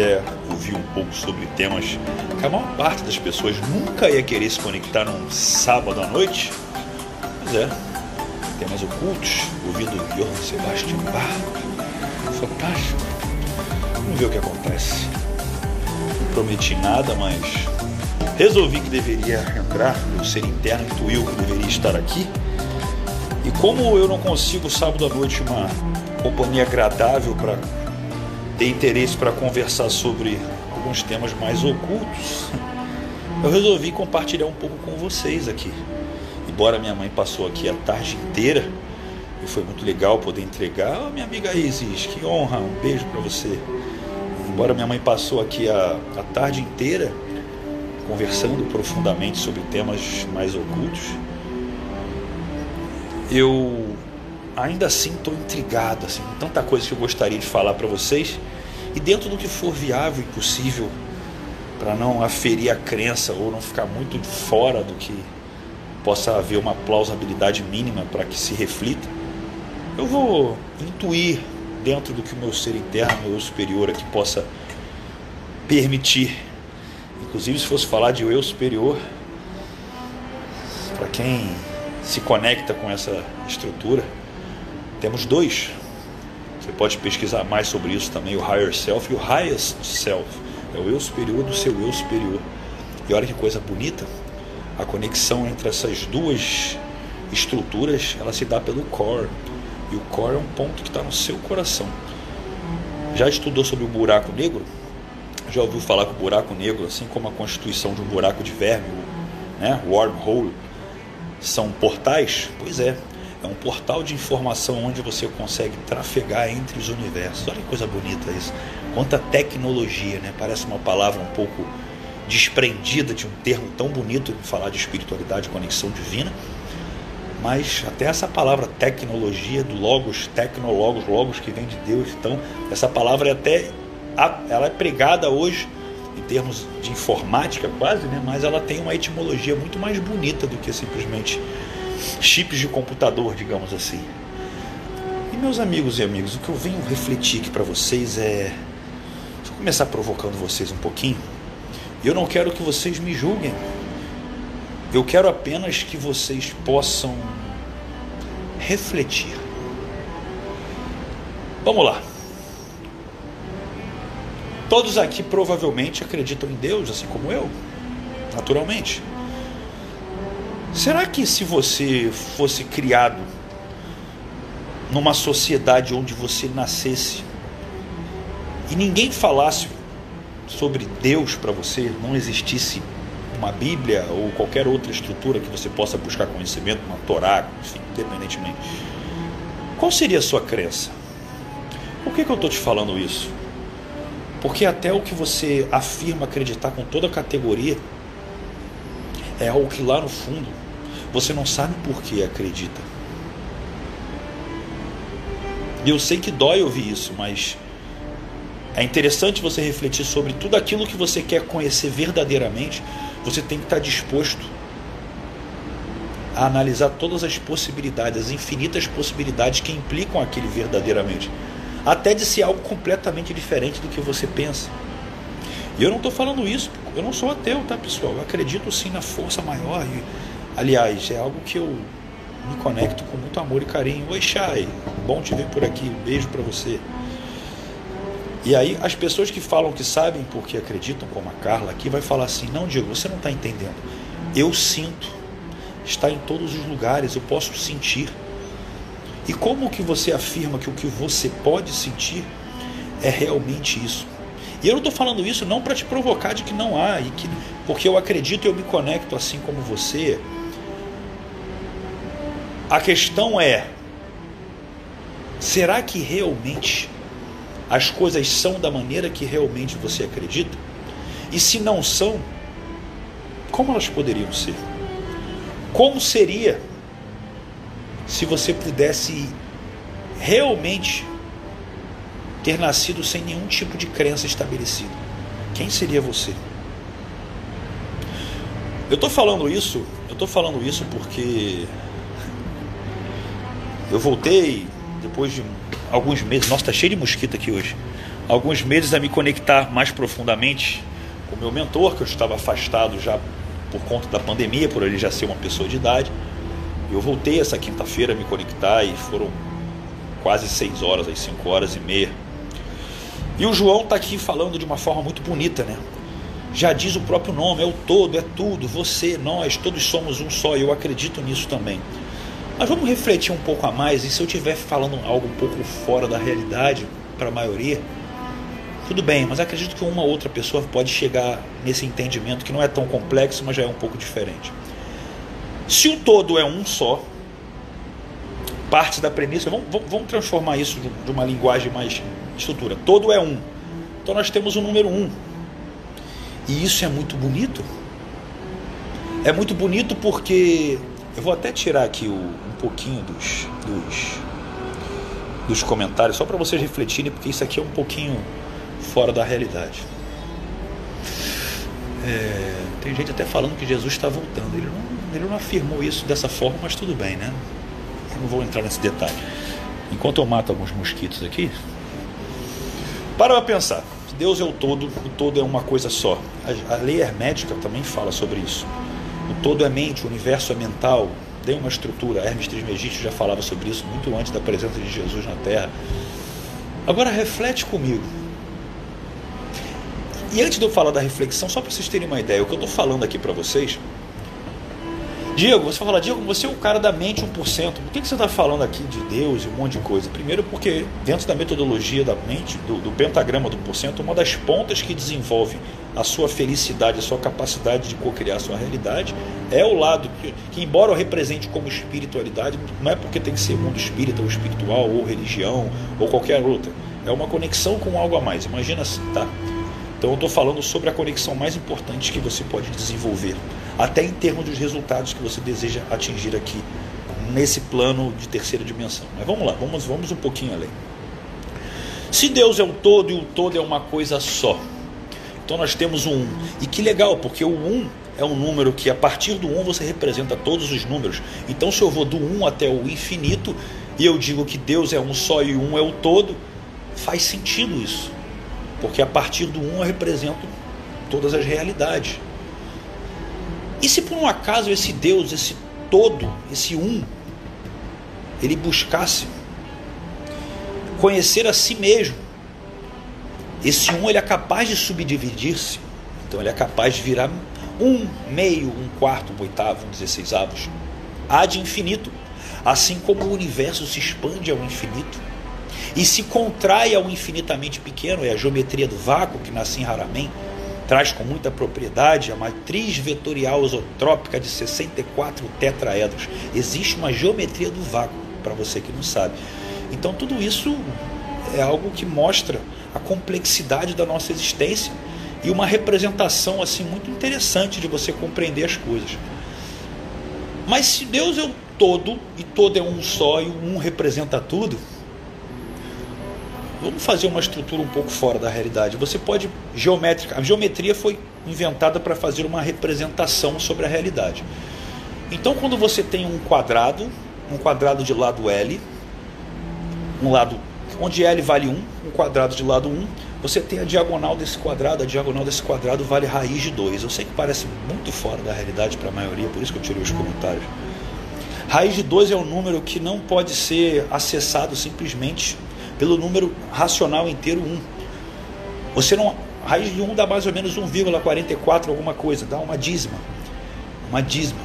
quer ouvir um pouco sobre temas que a maior parte das pessoas nunca ia querer se conectar num sábado à noite, pois é, temas ocultos, ouvindo Johann Sebastian Bach, fantástico. Vamos ver o que acontece. Não prometi nada, mas resolvi que deveria entrar, o ser interno intuiu que deveria estar aqui. E como eu não consigo sábado à noite uma companhia agradável para ter interesse para conversar sobre alguns temas mais ocultos, eu resolvi compartilhar um pouco com vocês aqui. Embora minha mãe passou aqui a tarde inteira e foi muito legal poder entregar, oh, minha amiga Isis, que honra, um beijo para você. Embora minha mãe passou aqui a, a tarde inteira conversando profundamente sobre temas mais ocultos, eu ainda assim estou intrigado, assim, tanta coisa que eu gostaria de falar para vocês e dentro do que for viável e possível para não aferir a crença ou não ficar muito fora do que possa haver uma plausibilidade mínima para que se reflita, eu vou intuir dentro do que o meu ser interno, meu eu superior aqui possa permitir. Inclusive, se fosse falar de eu superior, para quem se conecta com essa estrutura, temos dois. Você pode pesquisar mais sobre isso também, o higher self e o highest self. É o eu superior do seu eu superior. E olha que coisa bonita, a conexão entre essas duas estruturas, ela se dá pelo core. E o core é um ponto que está no seu coração. Já estudou sobre o buraco negro? Já ouviu falar que o buraco negro, assim como a constituição de um buraco de verme, né, wormhole, são portais? Pois é, é um portal de informação onde você consegue trafegar entre os universos. Olha que coisa bonita isso. Quanta tecnologia, né? Parece uma palavra um pouco desprendida de um termo tão bonito de falar de espiritualidade conexão divina. Mas até essa palavra tecnologia, do logos, tecnologos, logos que vem de Deus, então essa palavra é até ela é pregada hoje em termos de informática quase, né? mas ela tem uma etimologia muito mais bonita do que simplesmente chips de computador, digamos assim. E meus amigos e amigas, o que eu venho refletir aqui para vocês é. Eu começar provocando vocês um pouquinho. Eu não quero que vocês me julguem. Eu quero apenas que vocês possam refletir. Vamos lá. Todos aqui provavelmente acreditam em Deus, assim como eu, naturalmente. Será que se você fosse criado numa sociedade onde você nascesse e ninguém falasse sobre Deus para você, não existisse uma Bíblia ou qualquer outra estrutura que você possa buscar conhecimento, uma Torá, enfim, independentemente, qual seria a sua crença? Por que, que eu estou te falando isso? Porque até o que você afirma acreditar com toda a categoria é algo que lá no fundo você não sabe por que acredita. E eu sei que dói ouvir isso, mas é interessante você refletir sobre tudo aquilo que você quer conhecer verdadeiramente. Você tem que estar disposto a analisar todas as possibilidades, as infinitas possibilidades que implicam aquele verdadeiramente, até de ser algo completamente diferente do que você pensa. E eu não estou falando isso, eu não sou ateu, tá pessoal? Eu acredito sim na força maior e Aliás, é algo que eu me conecto com muito amor e carinho. Oi, Chay, bom te ver por aqui. Um beijo para você. E aí, as pessoas que falam que sabem porque acreditam, como a Carla aqui, vai falar assim: não, Diego, você não está entendendo. Eu sinto, está em todos os lugares, eu posso sentir. E como que você afirma que o que você pode sentir é realmente isso? E eu não estou falando isso não para te provocar de que não há, e que, porque eu acredito e eu me conecto assim como você a questão é: será que realmente as coisas são da maneira que realmente você acredita? E se não são, como elas poderiam ser? Como seria se você pudesse realmente ter nascido sem nenhum tipo de crença estabelecida? Quem seria você? Eu estou falando isso, eu estou falando isso porque eu voltei depois de alguns meses. Nossa, tá cheio de mosquito aqui hoje. alguns meses a me conectar mais profundamente com meu mentor, que eu estava afastado já por conta da pandemia, por ele já ser uma pessoa de idade. Eu voltei essa quinta-feira a me conectar e foram quase seis horas, aí cinco horas e meia. E o João está aqui falando de uma forma muito bonita, né? Já diz o próprio nome, é o todo, é tudo, você, nós, todos somos um só, e eu acredito nisso também. Mas vamos refletir um pouco a mais, e se eu estiver falando algo um pouco fora da realidade para a maioria, tudo bem, mas acredito que uma outra pessoa pode chegar nesse entendimento que não é tão complexo, mas já é um pouco diferente. Se o todo é um só, parte da premissa, vamos, vamos transformar isso de uma linguagem mais estrutura. Todo é um. Então nós temos o número um. E isso é muito bonito. É muito bonito porque eu vou até tirar aqui o, um pouquinho dos, dos, dos comentários, só para vocês refletirem, porque isso aqui é um pouquinho fora da realidade. É, tem gente até falando que Jesus está voltando. Ele não, ele não afirmou isso dessa forma, mas tudo bem, né? Eu não vou entrar nesse detalhe. Enquanto eu mato alguns mosquitos aqui, para pra pensar. Deus é o todo, o todo é uma coisa só. A, a lei hermética também fala sobre isso. O todo é mente, o universo é mental, tem uma estrutura. Hermes Trismegisto já falava sobre isso muito antes da presença de Jesus na Terra. Agora reflete comigo. E antes de eu falar da reflexão, só para vocês terem uma ideia, o que eu estou falando aqui para vocês. Diego, você vai falar, Diego, você é o cara da mente 1%. Por que, que você está falando aqui de Deus e um monte de coisa? Primeiro, porque dentro da metodologia da mente, do, do pentagrama do porcento, uma das pontas que desenvolve a sua felicidade, a sua capacidade de co-criar a sua realidade, é o lado que, que, embora eu represente como espiritualidade, não é porque tem que ser mundo espírita ou espiritual, ou religião, ou qualquer outra. É uma conexão com algo a mais. Imagina assim, tá? Então eu estou falando sobre a conexão mais importante que você pode desenvolver, até em termos dos resultados que você deseja atingir aqui nesse plano de terceira dimensão. Mas vamos lá, vamos, vamos um pouquinho além. Se Deus é o todo e o todo é uma coisa só, então nós temos o um. E que legal, porque o um é um número que a partir do um você representa todos os números. Então se eu vou do um até o infinito e eu digo que Deus é um só e um é o todo, faz sentido isso. Porque a partir do um eu represento todas as realidades. E se por um acaso esse Deus, esse todo, esse um, ele buscasse conhecer a si mesmo, esse um ele é capaz de subdividir-se, então ele é capaz de virar um meio, um quarto, um oitavo, um dezesseisavos, há de infinito, assim como o universo se expande ao infinito e se contrai ao infinitamente pequeno, é a geometria do vácuo que Nassim Haramein traz com muita propriedade a matriz vetorial isotrópica de 64 tetraedros. Existe uma geometria do vácuo, para você que não sabe. Então tudo isso é algo que mostra a complexidade da nossa existência e uma representação assim muito interessante de você compreender as coisas. Mas se Deus é o todo e todo é um só e um representa tudo, Vamos fazer uma estrutura um pouco fora da realidade. Você pode geométrica. A geometria foi inventada para fazer uma representação sobre a realidade. Então, quando você tem um quadrado, um quadrado de lado L, um lado onde L vale 1, um quadrado de lado 1, você tem a diagonal desse quadrado, a diagonal desse quadrado vale raiz de 2. Eu sei que parece muito fora da realidade para a maioria, por isso que eu tirei os comentários. Raiz de 2 é um número que não pode ser acessado simplesmente pelo número racional inteiro 1. Você não. Raiz de 1 dá mais ou menos 1,44 alguma coisa, dá uma dízima. Uma dízima.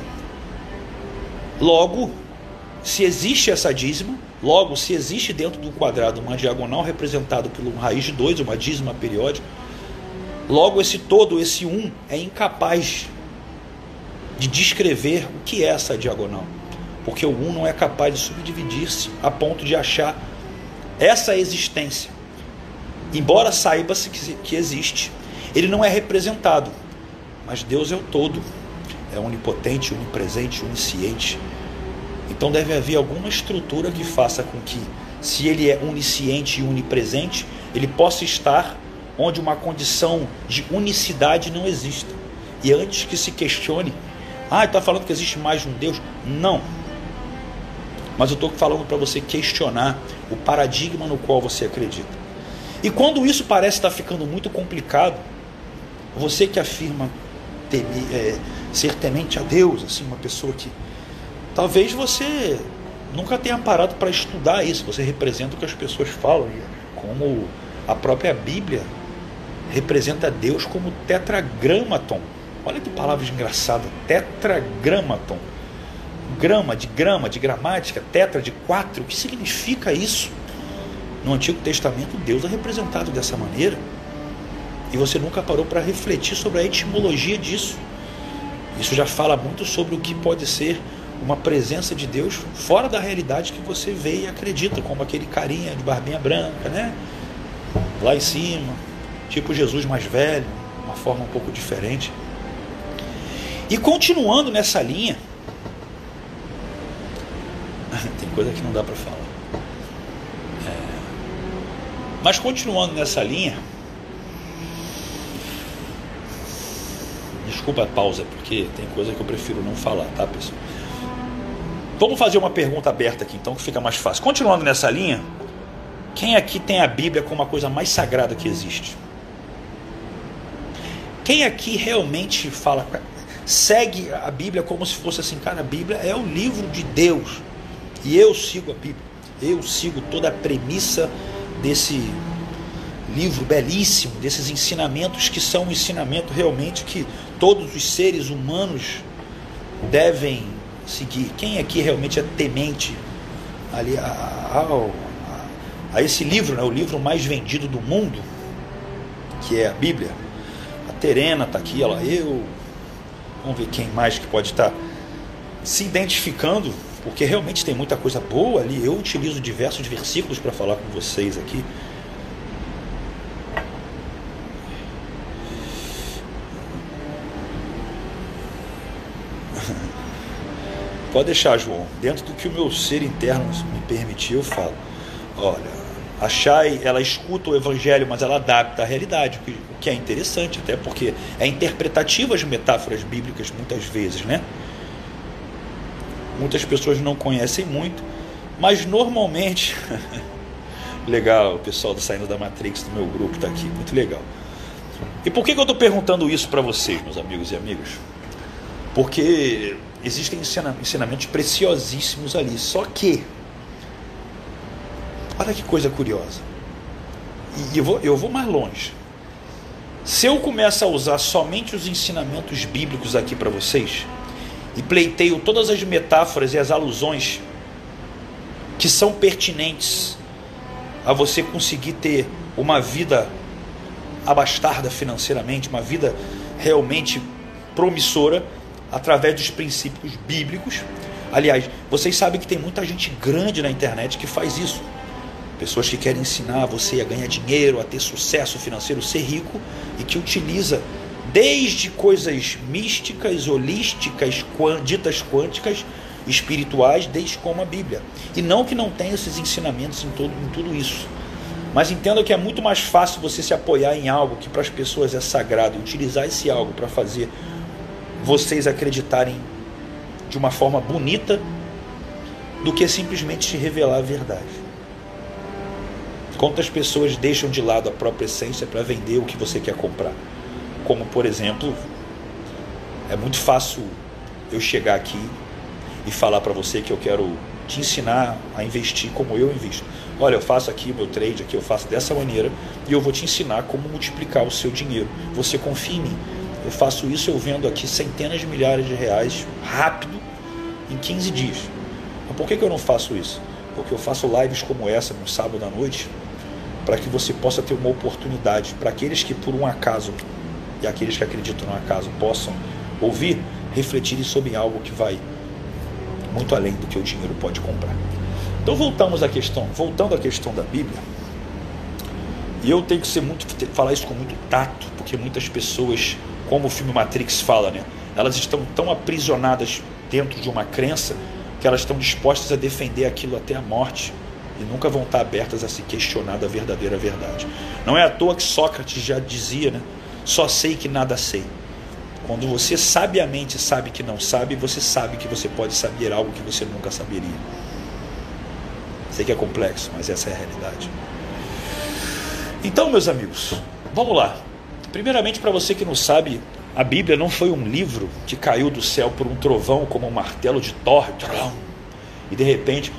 Logo, se existe essa dízima, logo, se existe dentro do quadrado uma diagonal representada por uma raiz de 2, uma dízima periódica, logo esse todo, esse 1, é incapaz de descrever o que é essa diagonal. Porque o 1 não é capaz de subdividir-se a ponto de achar essa existência, embora saiba-se que existe, ele não é representado, mas Deus é o todo, é onipotente, onipresente, onisciente. Então deve haver alguma estrutura que faça com que, se ele é onisciente e onipresente, ele possa estar onde uma condição de unicidade não exista. E antes que se questione, ah, está falando que existe mais um Deus? Não. Mas eu estou falando para você questionar o paradigma no qual você acredita. E quando isso parece estar ficando muito complicado, você que afirma é, ser temente a Deus, assim, uma pessoa que talvez você nunca tenha parado para estudar isso. Você representa o que as pessoas falam, como a própria Bíblia representa Deus como tetragramaton. Olha que palavra engraçada, tetragramaton. Grama de grama, de gramática, tetra de quatro. O que significa isso? No Antigo Testamento, Deus é representado dessa maneira. E você nunca parou para refletir sobre a etimologia disso. Isso já fala muito sobre o que pode ser uma presença de Deus fora da realidade que você vê e acredita, como aquele carinha de barbinha branca, né? Lá em cima, tipo Jesus mais velho, uma forma um pouco diferente. E continuando nessa linha, tem coisa que não dá para falar. É, mas continuando nessa linha, desculpa a pausa, porque tem coisa que eu prefiro não falar, tá, pessoal? Vamos fazer uma pergunta aberta aqui, então, que fica mais fácil. Continuando nessa linha, quem aqui tem a Bíblia como a coisa mais sagrada que existe? Quem aqui realmente fala, segue a Bíblia como se fosse assim, cara, a Bíblia é o livro de Deus e eu sigo a Bíblia, eu sigo toda a premissa desse livro belíssimo, desses ensinamentos que são um ensinamento realmente que todos os seres humanos devem seguir. Quem aqui realmente é temente ali a, a, a, a esse livro, né, o livro mais vendido do mundo, que é a Bíblia? Terena está aqui, ela, eu. Vamos ver quem mais que pode estar se identificando, porque realmente tem muita coisa boa ali. Eu utilizo diversos versículos para falar com vocês aqui. Pode deixar, João. Dentro do que o meu ser interno me permitir, eu falo. Olha, a Chay, ela escuta o evangelho, mas ela adapta à realidade, o que é interessante, até porque é interpretativa as metáforas bíblicas muitas vezes, né? Muitas pessoas não conhecem muito, mas normalmente. legal, o pessoal do Saindo da Matrix do meu grupo está aqui, muito legal. E por que, que eu estou perguntando isso para vocês, meus amigos e amigas? Porque existem ensinamentos preciosíssimos ali, só que Olha que coisa curiosa. E eu vou, eu vou mais longe. Se eu começo a usar somente os ensinamentos bíblicos aqui para vocês, e pleiteio todas as metáforas e as alusões que são pertinentes a você conseguir ter uma vida abastarda financeiramente, uma vida realmente promissora através dos princípios bíblicos. Aliás, vocês sabem que tem muita gente grande na internet que faz isso. Pessoas que querem ensinar você a ganhar dinheiro, a ter sucesso financeiro, ser rico e que utiliza desde coisas místicas, holísticas, ditas quânticas, espirituais, desde como a Bíblia. E não que não tenha esses ensinamentos em, todo, em tudo isso. Mas entenda que é muito mais fácil você se apoiar em algo que para as pessoas é sagrado, utilizar esse algo para fazer vocês acreditarem de uma forma bonita, do que simplesmente te revelar a verdade. Quantas pessoas deixam de lado a própria essência para vender o que você quer comprar? Como, por exemplo, é muito fácil eu chegar aqui e falar para você que eu quero te ensinar a investir como eu invisto. Olha, eu faço aqui o meu trade, aqui eu faço dessa maneira e eu vou te ensinar como multiplicar o seu dinheiro. Você confia em mim. Eu faço isso, eu vendo aqui centenas de milhares de reais rápido em 15 dias. Mas por que, que eu não faço isso? Porque eu faço lives como essa no sábado à noite para que você possa ter uma oportunidade para aqueles que por um acaso e aqueles que acreditam no acaso possam ouvir, refletirem sobre algo que vai muito além do que o dinheiro pode comprar. Então voltamos à questão, voltando à questão da Bíblia. E eu tenho que ser muito falar isso com muito tato, porque muitas pessoas, como o filme Matrix fala, né, elas estão tão aprisionadas dentro de uma crença que elas estão dispostas a defender aquilo até a morte e nunca vão estar abertas a se questionar da verdadeira verdade. Não é à toa que Sócrates já dizia, né? Só sei que nada sei. Quando você sabiamente sabe que não sabe, você sabe que você pode saber algo que você nunca saberia. Sei que é complexo, mas essa é a realidade. Então, meus amigos, vamos lá. Primeiramente, para você que não sabe, a Bíblia não foi um livro que caiu do céu por um trovão como um martelo de Thor, e de repente,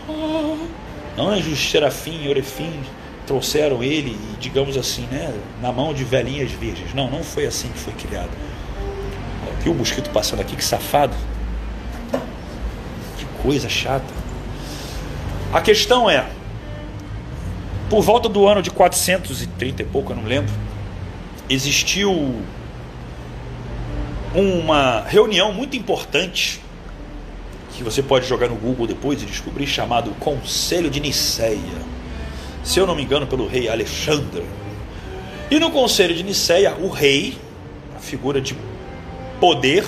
anjos, serafim orefim trouxeram ele, digamos assim, né, na mão de velhinhas virgens. Não, não foi assim que foi criado. Viu o mosquito passando aqui, que safado. Que coisa chata. A questão é, por volta do ano de 430 e pouco, eu não lembro, existiu uma reunião muito importante que você pode jogar no Google depois e descobrir chamado Conselho de Niceia. Se eu não me engano, pelo rei Alexandre. E no Conselho de Niceia, o rei, a figura de poder,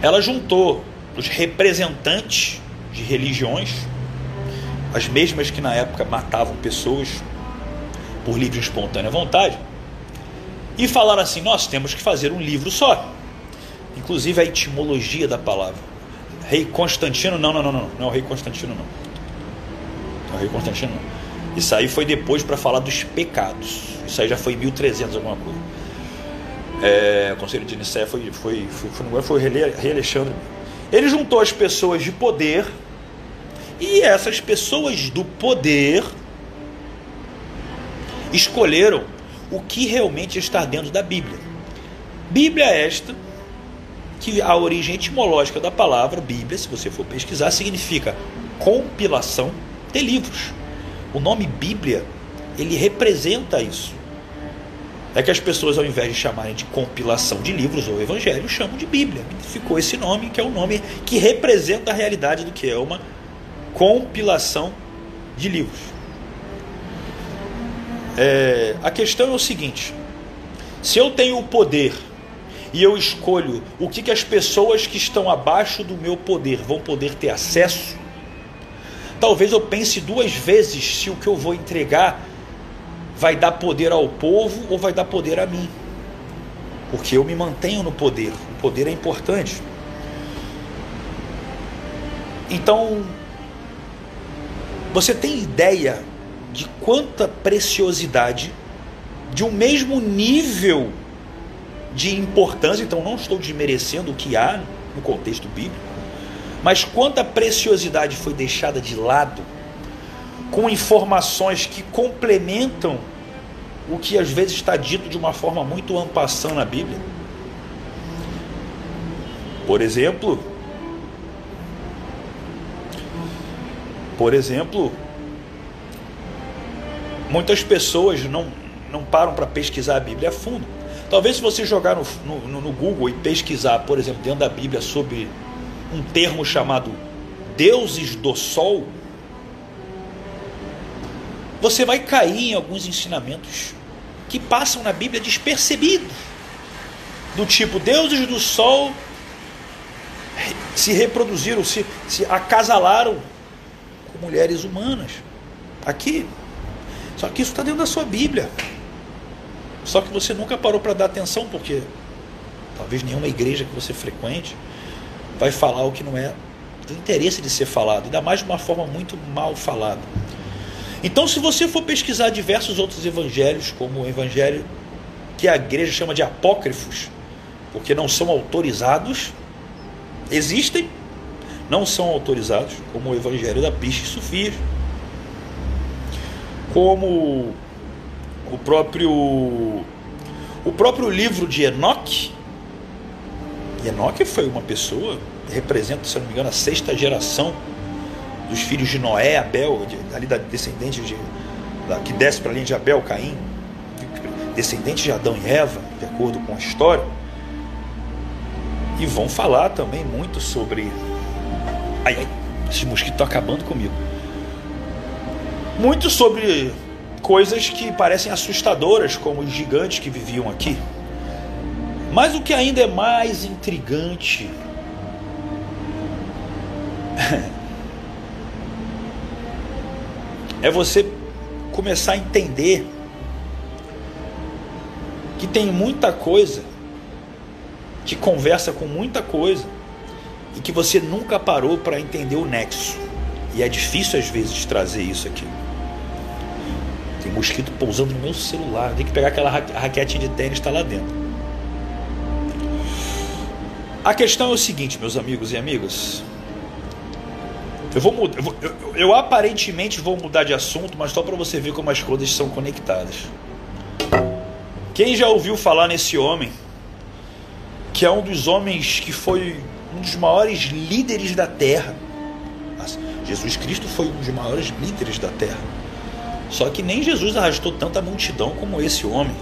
ela juntou os representantes de religiões as mesmas que na época matavam pessoas por livre e espontânea vontade, e falaram assim: nós temos que fazer um livro só. Inclusive a etimologia da palavra. Rei Constantino, não, não, não, não, não é o rei Constantino, não. Rei Constantino. Isso aí foi depois para falar dos pecados. Isso aí já foi em 1300 alguma coisa. É, o Conselho de Nicéia foi, foi, foi, foi, foi rei Alexandre. Ele juntou as pessoas de poder e essas pessoas do poder escolheram o que realmente está dentro da Bíblia. Bíblia esta, que a origem etimológica da palavra Bíblia, se você for pesquisar, significa compilação de livros. O nome Bíblia, ele representa isso. É que as pessoas, ao invés de chamarem de compilação de livros ou evangelho, chamam de Bíblia. Ficou esse nome, que é o nome que representa a realidade do que é uma compilação de livros. É, a questão é o seguinte: se eu tenho o poder e eu escolho o que, que as pessoas que estão abaixo do meu poder vão poder ter acesso, talvez eu pense duas vezes se o que eu vou entregar vai dar poder ao povo ou vai dar poder a mim. Porque eu me mantenho no poder, o poder é importante. Então, você tem ideia de quanta preciosidade, de um mesmo nível de importância, então não estou desmerecendo o que há no contexto bíblico, mas quanta preciosidade foi deixada de lado com informações que complementam o que às vezes está dito de uma forma muito ampassã na Bíblia. Por exemplo, Por exemplo, muitas pessoas não, não param para pesquisar a Bíblia a fundo. Talvez se você jogar no, no, no, Google e pesquisar, por exemplo, dentro da Bíblia sobre um termo chamado deuses do sol, você vai cair em alguns ensinamentos que passam na Bíblia despercebidos. Do tipo, deuses do sol se reproduziram, se, se acasalaram com mulheres humanas. Aqui. Só que isso está dentro da sua Bíblia. Só que você nunca parou para dar atenção, porque talvez nenhuma igreja que você frequente vai falar o que não é do interesse de ser falado, ainda mais de uma forma muito mal falada. Então, se você for pesquisar diversos outros evangelhos, como o evangelho que a igreja chama de apócrifos, porque não são autorizados, existem, não são autorizados, como o Evangelho da Pista e Sofia, como o próprio o próprio livro de Enoque. Enoque foi uma pessoa, representa, se não me engano, a sexta geração dos filhos de Noé, Abel, de, ali da descendente de, da, que desce para a linha de Abel, Caim, descendente de Adão e Eva, de acordo com a história. E vão falar também muito sobre Ai, ai, esses mosquitos estão acabando comigo. Muito sobre coisas que parecem assustadoras, como os gigantes que viviam aqui. Mas o que ainda é mais intrigante é você começar a entender que tem muita coisa que conversa com muita coisa e que você nunca parou para entender o nexo. E é difícil às vezes trazer isso aqui. Tem mosquito pousando no meu celular. Tem que pegar aquela raquete de tênis está lá dentro. A questão é o seguinte, meus amigos e amigas. Eu vou mudar, eu, eu, eu, aparentemente vou mudar de assunto, mas só para você ver como as coisas são conectadas. Quem já ouviu falar nesse homem, que é um dos homens que foi um dos maiores líderes da terra? Jesus Cristo foi um dos maiores líderes da terra. Só que nem Jesus arrastou tanta multidão como esse homem.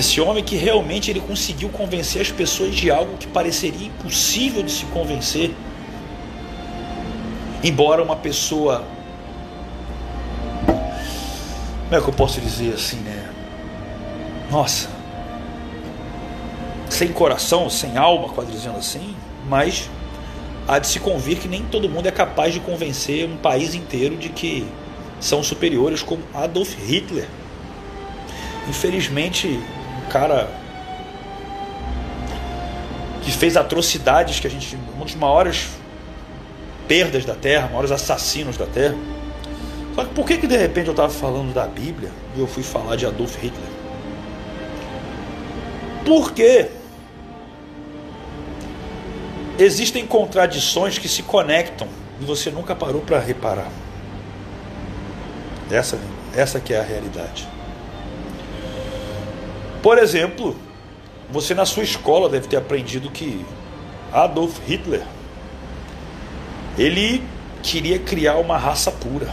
Esse homem que realmente ele conseguiu convencer as pessoas de algo que pareceria impossível de se convencer. Embora uma pessoa. Como é que eu posso dizer assim, né? Nossa. Sem coração, sem alma, quase dizendo assim. Mas há de se convir que nem todo mundo é capaz de convencer um país inteiro de que são superiores, como Adolf Hitler. Infelizmente, cara que fez atrocidades que a gente. um dos maiores perdas da terra, maiores assassinos da terra. Só que por que, que de repente eu estava falando da Bíblia e eu fui falar de Adolf Hitler? Porque existem contradições que se conectam e você nunca parou para reparar. Essa, essa que é a realidade. Por exemplo, você na sua escola deve ter aprendido que Adolf Hitler ele queria criar uma raça pura,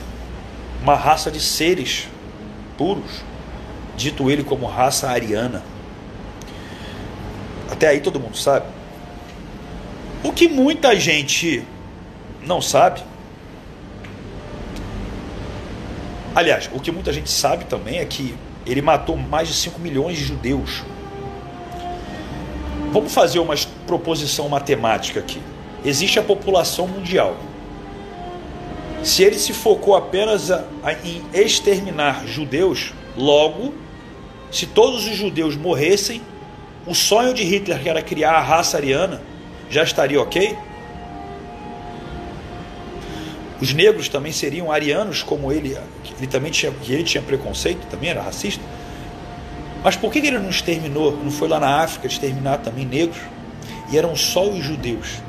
uma raça de seres puros, dito ele como raça ariana. Até aí todo mundo sabe. O que muita gente não sabe. Aliás, o que muita gente sabe também é que ele matou mais de 5 milhões de judeus. Vamos fazer uma proposição matemática aqui. Existe a população mundial. Se ele se focou apenas a, a, em exterminar judeus, logo, se todos os judeus morressem, o sonho de Hitler, que era criar a raça ariana, já estaria ok? Os negros também seriam arianos, como ele, ele também tinha, ele tinha preconceito, também era racista. Mas por que ele não exterminou, não foi lá na África exterminar também negros? E eram só os judeus.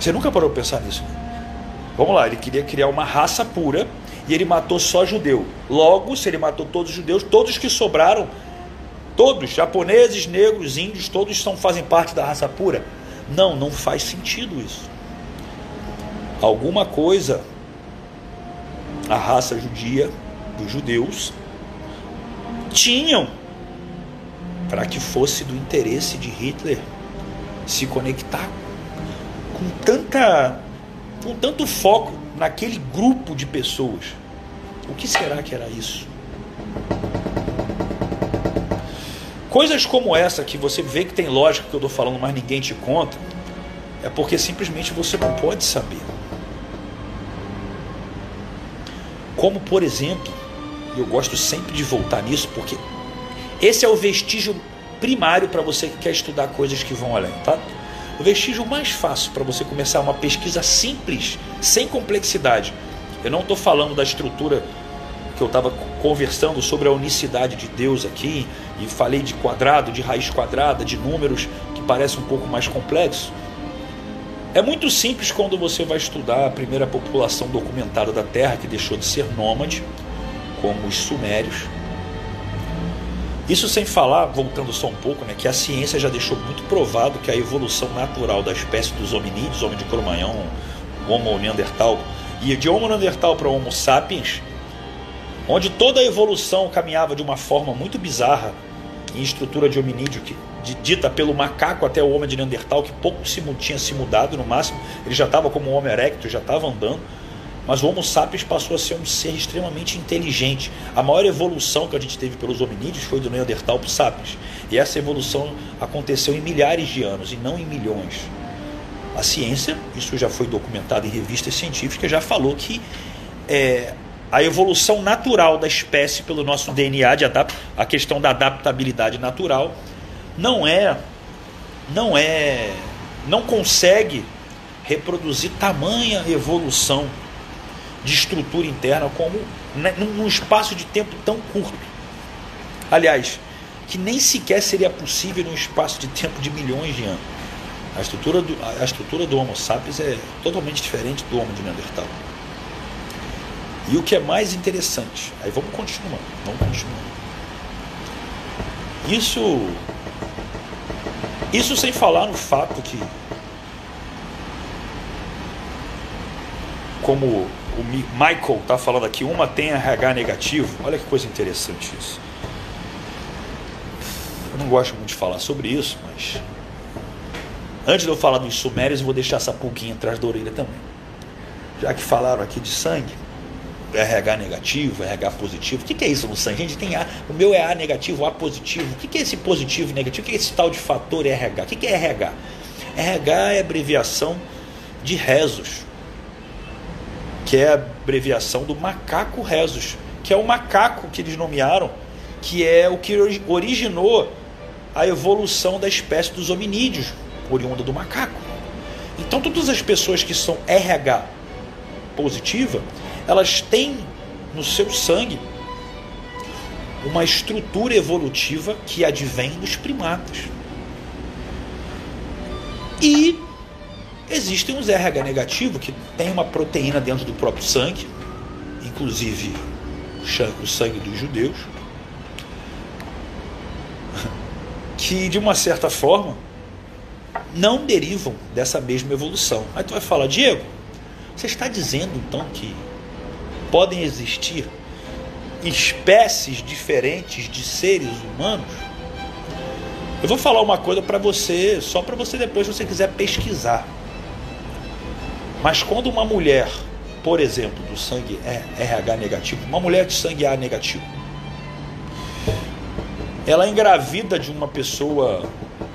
Você nunca parou para pensar nisso? Vamos lá, ele queria criar uma raça pura e ele matou só judeu. Logo, se ele matou todos os judeus, todos que sobraram, todos, japoneses, negros, índios, todos são, fazem parte da raça pura. Não, não faz sentido isso. Alguma coisa a raça judia dos judeus tinham para que fosse do interesse de Hitler se conectar com tanta com tanto foco naquele grupo de pessoas. O que será que era isso? Coisas como essa que você vê que tem lógica que eu estou falando, mas ninguém te conta, é porque simplesmente você não pode saber. Como, por exemplo, eu gosto sempre de voltar nisso, porque esse é o vestígio primário para você que quer estudar coisas que vão além, tá? O vestígio mais fácil para você começar uma pesquisa simples, sem complexidade. Eu não estou falando da estrutura que eu estava conversando sobre a unicidade de Deus aqui e falei de quadrado, de raiz quadrada, de números que parece um pouco mais complexo. É muito simples quando você vai estudar a primeira população documentada da Terra que deixou de ser nômade, como os sumérios. Isso sem falar, voltando só um pouco, né, que a ciência já deixou muito provado que a evolução natural da espécie dos hominídeos, homem de Cro-Magnon, Homo neandertal, e de Homo neandertal para Homo sapiens, onde toda a evolução caminhava de uma forma muito bizarra em estrutura de hominídeo, que, de, dita pelo macaco até o homem de Neandertal, que pouco se, tinha se mudado no máximo, ele já estava como um homem erecto, já estava andando, mas o Homo sapiens passou a ser um ser extremamente inteligente. A maior evolução que a gente teve pelos hominídeos foi do Neandertal para o sapiens. E essa evolução aconteceu em milhares de anos e não em milhões. A ciência, isso já foi documentado em revistas científicas, já falou que é, a evolução natural da espécie pelo nosso DNA, de a questão da adaptabilidade natural, não é, não é, não consegue reproduzir tamanha evolução de estrutura interna como né, num espaço de tempo tão curto. Aliás, que nem sequer seria possível num espaço de tempo de milhões de anos. A estrutura do, a estrutura do Homo sapiens é totalmente diferente do Homo de Neandertal. E o que é mais interessante, aí vamos continuar, vamos continuar. Isso, isso sem falar no fato que, como o Michael está falando aqui, uma tem RH negativo. Olha que coisa interessante isso. Eu não gosto muito de falar sobre isso, mas antes de eu falar dos sumérios, eu vou deixar essa pulguinha atrás da orelha também. Já que falaram aqui de sangue, RH negativo, RH positivo. O que, é isso no sangue? Gente, tem A. O meu é A negativo, A positivo. O que, é esse positivo e negativo? O que é esse tal de fator RH? O que, é RH? RH é abreviação de rezos, que é a abreviação do macaco rezos, que é o macaco que eles nomearam, que é o que originou a evolução da espécie dos hominídeos, oriunda do macaco. Então, todas as pessoas que são RH positiva, elas têm no seu sangue uma estrutura evolutiva que advém dos primatas. E existem os RH negativo que tem uma proteína dentro do próprio sangue, inclusive o sangue dos judeus, que de uma certa forma não derivam dessa mesma evolução. Aí tu vai falar, Diego, você está dizendo então que podem existir espécies diferentes de seres humanos? Eu vou falar uma coisa para você, só para você depois, se você quiser pesquisar. Mas quando uma mulher, por exemplo, do sangue RH negativo, uma mulher de sangue A negativo, ela é engravida de uma pessoa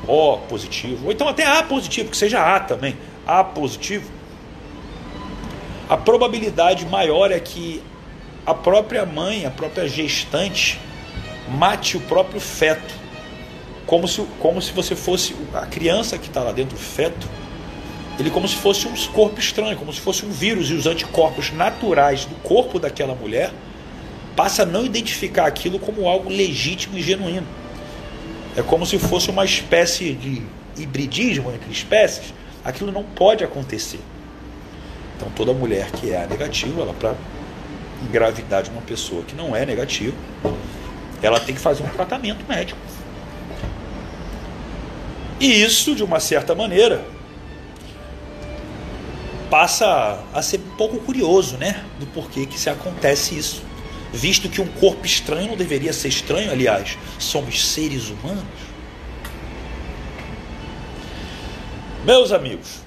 O positivo, ou então até A positivo, que seja A também, A positivo, a probabilidade maior é que a própria mãe, a própria gestante, mate o próprio feto. Como se, como se você fosse a criança que está lá dentro do feto, ele como se fosse um corpo estranho, como se fosse um vírus, e os anticorpos naturais do corpo daquela mulher passa a não identificar aquilo como algo legítimo e genuíno. É como se fosse uma espécie de hibridismo entre espécies. Aquilo não pode acontecer. Então toda mulher que é negativa, ela para engravidar de uma pessoa que não é negativa, ela tem que fazer um tratamento médico. E isso, de uma certa maneira, passa a ser um pouco curioso, né? Do porquê que se acontece isso. Visto que um corpo estranho não deveria ser estranho, aliás, somos seres humanos. Meus amigos,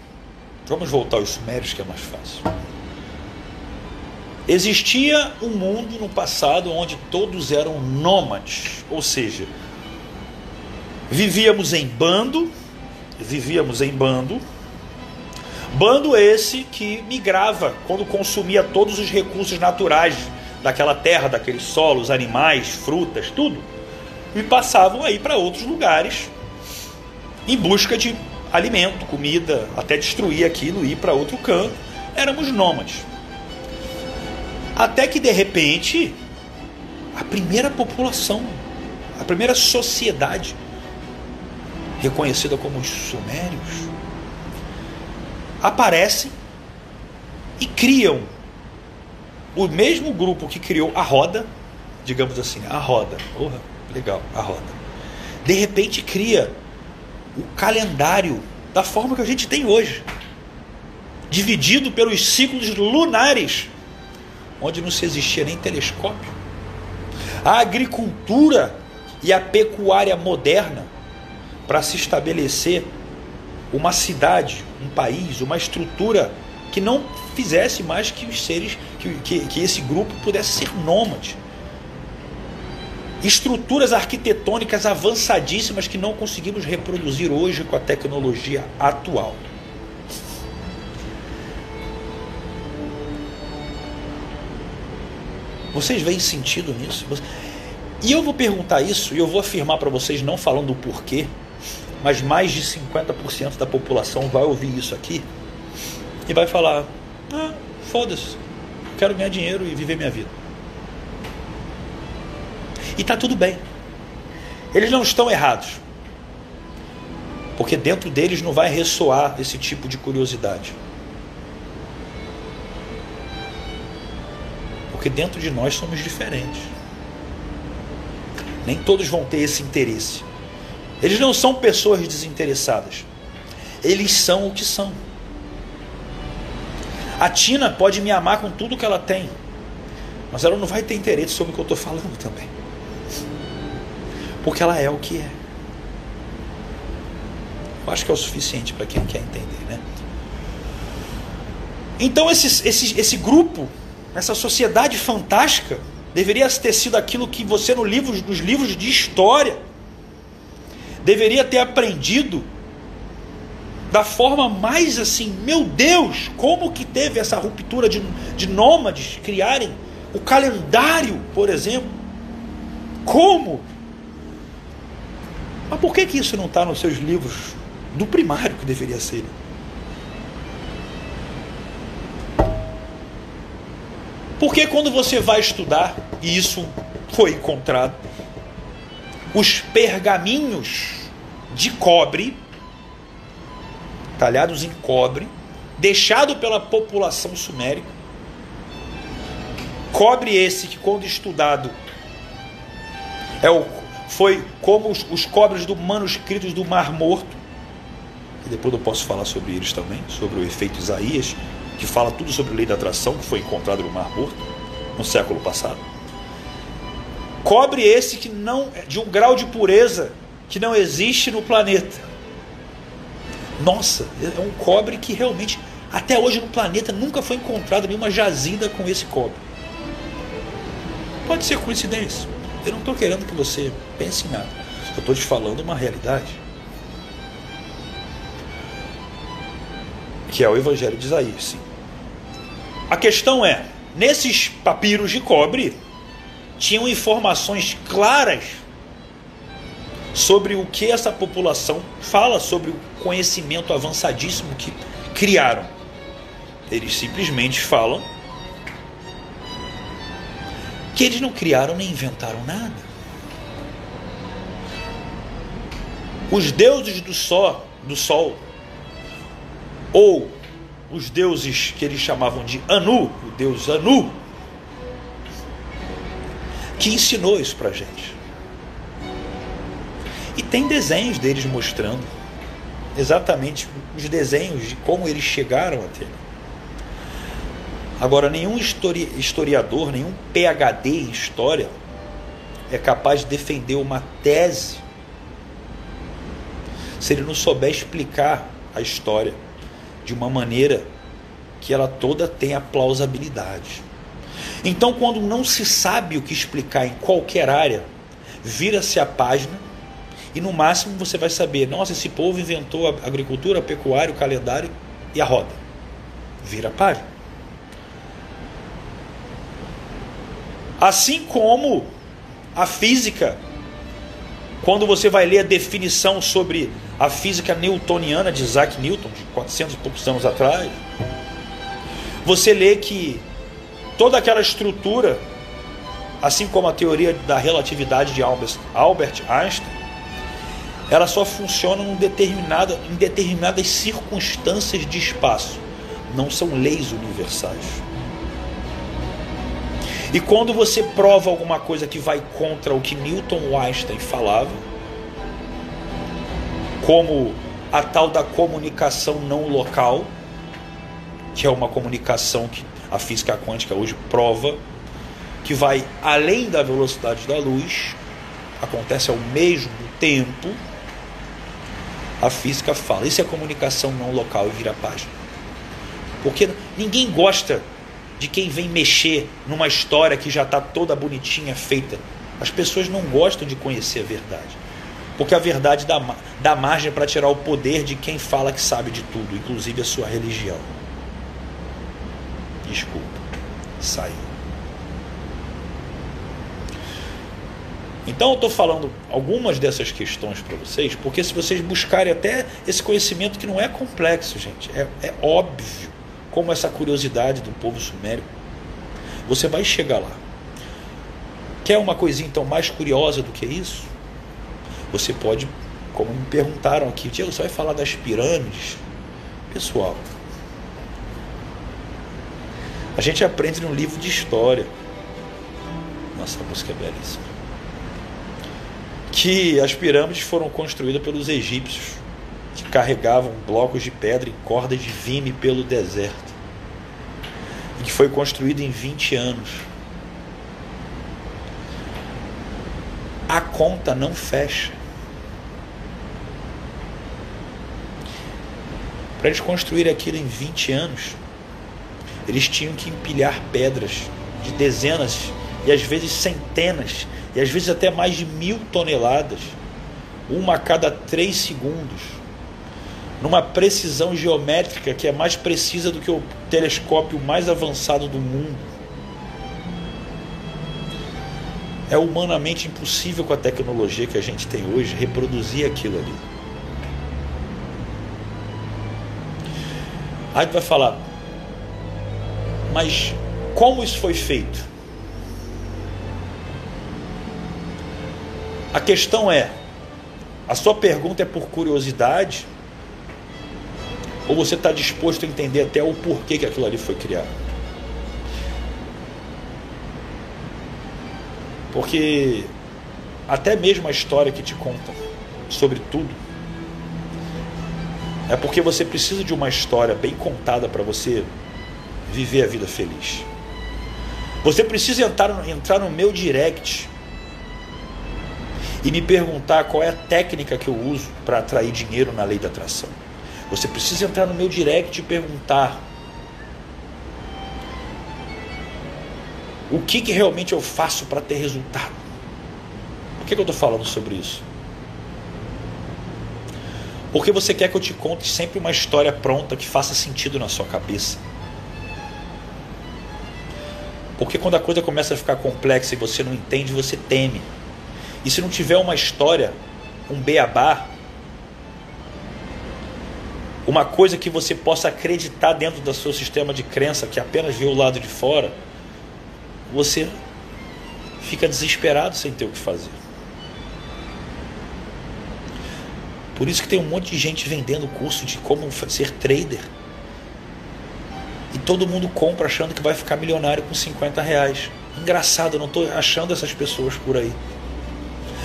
Vamos voltar aos sumérios que é mais fácil. Existia um mundo no passado onde todos eram nômades, ou seja, vivíamos em bando, vivíamos em bando. Bando esse que migrava quando consumia todos os recursos naturais daquela terra, daqueles solos, animais, frutas, tudo, e passavam aí para outros lugares em busca de alimento, comida, até destruir aquilo e ir para outro canto. Éramos nômades. Até que de repente, a primeira população, a primeira sociedade reconhecida como os sumérios, aparece e criam o mesmo grupo que criou a roda, digamos assim, a roda. Porra, legal, a roda. De repente cria o calendário da forma que a gente tem hoje, dividido pelos ciclos lunares, onde não se existia nem telescópio. A agricultura e a pecuária moderna para se estabelecer uma cidade, um país, uma estrutura que não fizesse mais que os seres, que, que, que esse grupo pudesse ser nômade estruturas arquitetônicas avançadíssimas que não conseguimos reproduzir hoje com a tecnologia atual. Vocês veem sentido nisso? E eu vou perguntar isso e eu vou afirmar para vocês, não falando o porquê, mas mais de 50% da população vai ouvir isso aqui e vai falar: ah, foda-se. Quero ganhar dinheiro e viver minha vida. E está tudo bem. Eles não estão errados. Porque dentro deles não vai ressoar esse tipo de curiosidade. Porque dentro de nós somos diferentes. Nem todos vão ter esse interesse. Eles não são pessoas desinteressadas. Eles são o que são. A Tina pode me amar com tudo que ela tem, mas ela não vai ter interesse sobre o que eu estou falando também. Porque ela é o que é. Eu acho que é o suficiente para quem quer entender, né? Então esse, esse, esse grupo, essa sociedade fantástica, deveria ter sido aquilo que você no livro, nos livros de história deveria ter aprendido da forma mais assim, meu Deus, como que teve essa ruptura de, de nômades criarem o calendário, por exemplo? Como? Mas por que, que isso não está nos seus livros do primário que deveria ser? Porque quando você vai estudar, e isso foi encontrado, os pergaminhos de cobre, talhados em cobre, deixado pela população sumérica. Cobre esse que, quando estudado, é o, foi como os, os cobres do manuscritos do Mar Morto. E depois eu posso falar sobre eles também, sobre o efeito Isaías, que fala tudo sobre a lei da atração que foi encontrado no Mar Morto no século passado. Cobre esse que não de um grau de pureza que não existe no planeta. Nossa, é um cobre que realmente até hoje no planeta nunca foi encontrado nenhuma jazida com esse cobre. Pode ser coincidência. Eu não estou querendo que você pense em nada. Eu estou te falando uma realidade. Que é o Evangelho de Isaías, sim. A questão é, nesses papiros de cobre, tinham informações claras sobre o que essa população fala sobre o conhecimento avançadíssimo que criaram. Eles simplesmente falam que eles não criaram nem inventaram nada. Os deuses do sol, do sol ou os deuses que eles chamavam de Anu, o deus Anu, que ensinou isso para gente. E tem desenhos deles mostrando exatamente os desenhos de como eles chegaram até. Agora, nenhum historiador, nenhum PhD em história é capaz de defender uma tese se ele não souber explicar a história de uma maneira que ela toda tenha plausibilidade. Então, quando não se sabe o que explicar em qualquer área, vira-se a página e no máximo você vai saber: nossa, esse povo inventou a agricultura, a pecuária, o calendário e a roda. Vira a página. Assim como a física, quando você vai ler a definição sobre a física newtoniana de Isaac Newton, de 400 e poucos anos atrás, você lê que toda aquela estrutura, assim como a teoria da relatividade de Albert Einstein, ela só funciona em, determinada, em determinadas circunstâncias de espaço, não são leis universais. E quando você prova alguma coisa que vai contra o que Newton Einstein falava, como a tal da comunicação não local, que é uma comunicação que a física quântica hoje prova que vai além da velocidade da luz, acontece ao mesmo tempo. A física fala, isso é comunicação não local e vira página. Porque ninguém gosta de quem vem mexer numa história que já está toda bonitinha, feita. As pessoas não gostam de conhecer a verdade. Porque a verdade dá, dá margem para tirar o poder de quem fala que sabe de tudo, inclusive a sua religião. Desculpa, saiu. Então eu estou falando algumas dessas questões para vocês, porque se vocês buscarem até esse conhecimento que não é complexo, gente, é, é óbvio como essa curiosidade do povo sumério Você vai chegar lá. Quer uma coisinha então mais curiosa do que isso? Você pode, como me perguntaram aqui, Diego, você vai falar das pirâmides? Pessoal, a gente aprende num livro de história. Nossa, a música é belíssima. Que as pirâmides foram construídas pelos egípcios, que carregavam blocos de pedra em cordas de vime pelo deserto. E que foi construído em 20 anos. A conta não fecha. Para eles construírem aquilo em 20 anos, eles tinham que empilhar pedras de dezenas e às vezes centenas e às vezes até mais de mil toneladas, uma a cada três segundos, numa precisão geométrica que é mais precisa do que o telescópio mais avançado do mundo. É humanamente impossível com a tecnologia que a gente tem hoje reproduzir aquilo ali. Aí tu vai falar, mas como isso foi feito? A questão é: a sua pergunta é por curiosidade? Ou você está disposto a entender até o porquê que aquilo ali foi criado? Porque até mesmo a história que te contam sobre tudo é porque você precisa de uma história bem contada para você viver a vida feliz. Você precisa entrar, entrar no meu direct e me perguntar qual é a técnica que eu uso para atrair dinheiro na lei da atração. Você precisa entrar no meu direct e perguntar o que, que realmente eu faço para ter resultado. Por que, que eu estou falando sobre isso? Porque você quer que eu te conte sempre uma história pronta que faça sentido na sua cabeça. Porque quando a coisa começa a ficar complexa e você não entende, você teme. E se não tiver uma história, um beabá, uma coisa que você possa acreditar dentro do seu sistema de crença, que apenas vê o lado de fora, você fica desesperado sem ter o que fazer. Por isso que tem um monte de gente vendendo curso de como ser trader e todo mundo compra achando que vai ficar milionário com 50 reais. Engraçado, eu não estou achando essas pessoas por aí.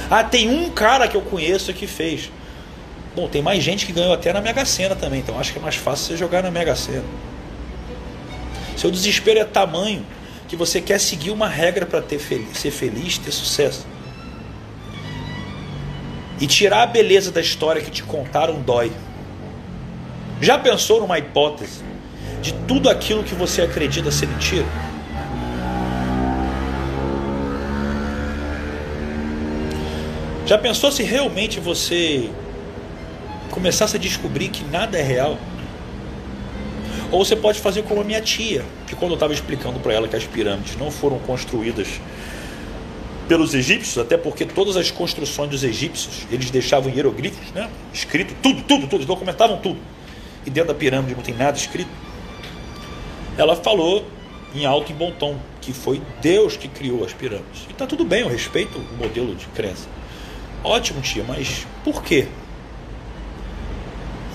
Ah, tem um cara que eu conheço que fez. Bom, tem mais gente que ganhou até na Mega Sena também, então acho que é mais fácil você jogar na Mega Sena. Seu desespero é tamanho que você quer seguir uma regra para feliz, ser feliz, ter sucesso. E tirar a beleza da história que te contaram dói. Já pensou numa hipótese de tudo aquilo que você acredita ser mentira? Já pensou se realmente você começasse a descobrir que nada é real? Ou você pode fazer como a minha tia, que quando eu estava explicando para ela que as pirâmides não foram construídas pelos egípcios, até porque todas as construções dos egípcios eles deixavam hieroglifos, né? escrito tudo, tudo, tudo, documentavam tudo. E dentro da pirâmide não tem nada escrito ela falou em alto e bom tom que foi Deus que criou as pirâmides. E está tudo bem, eu respeito o modelo de crença. Ótimo, tia, mas por quê?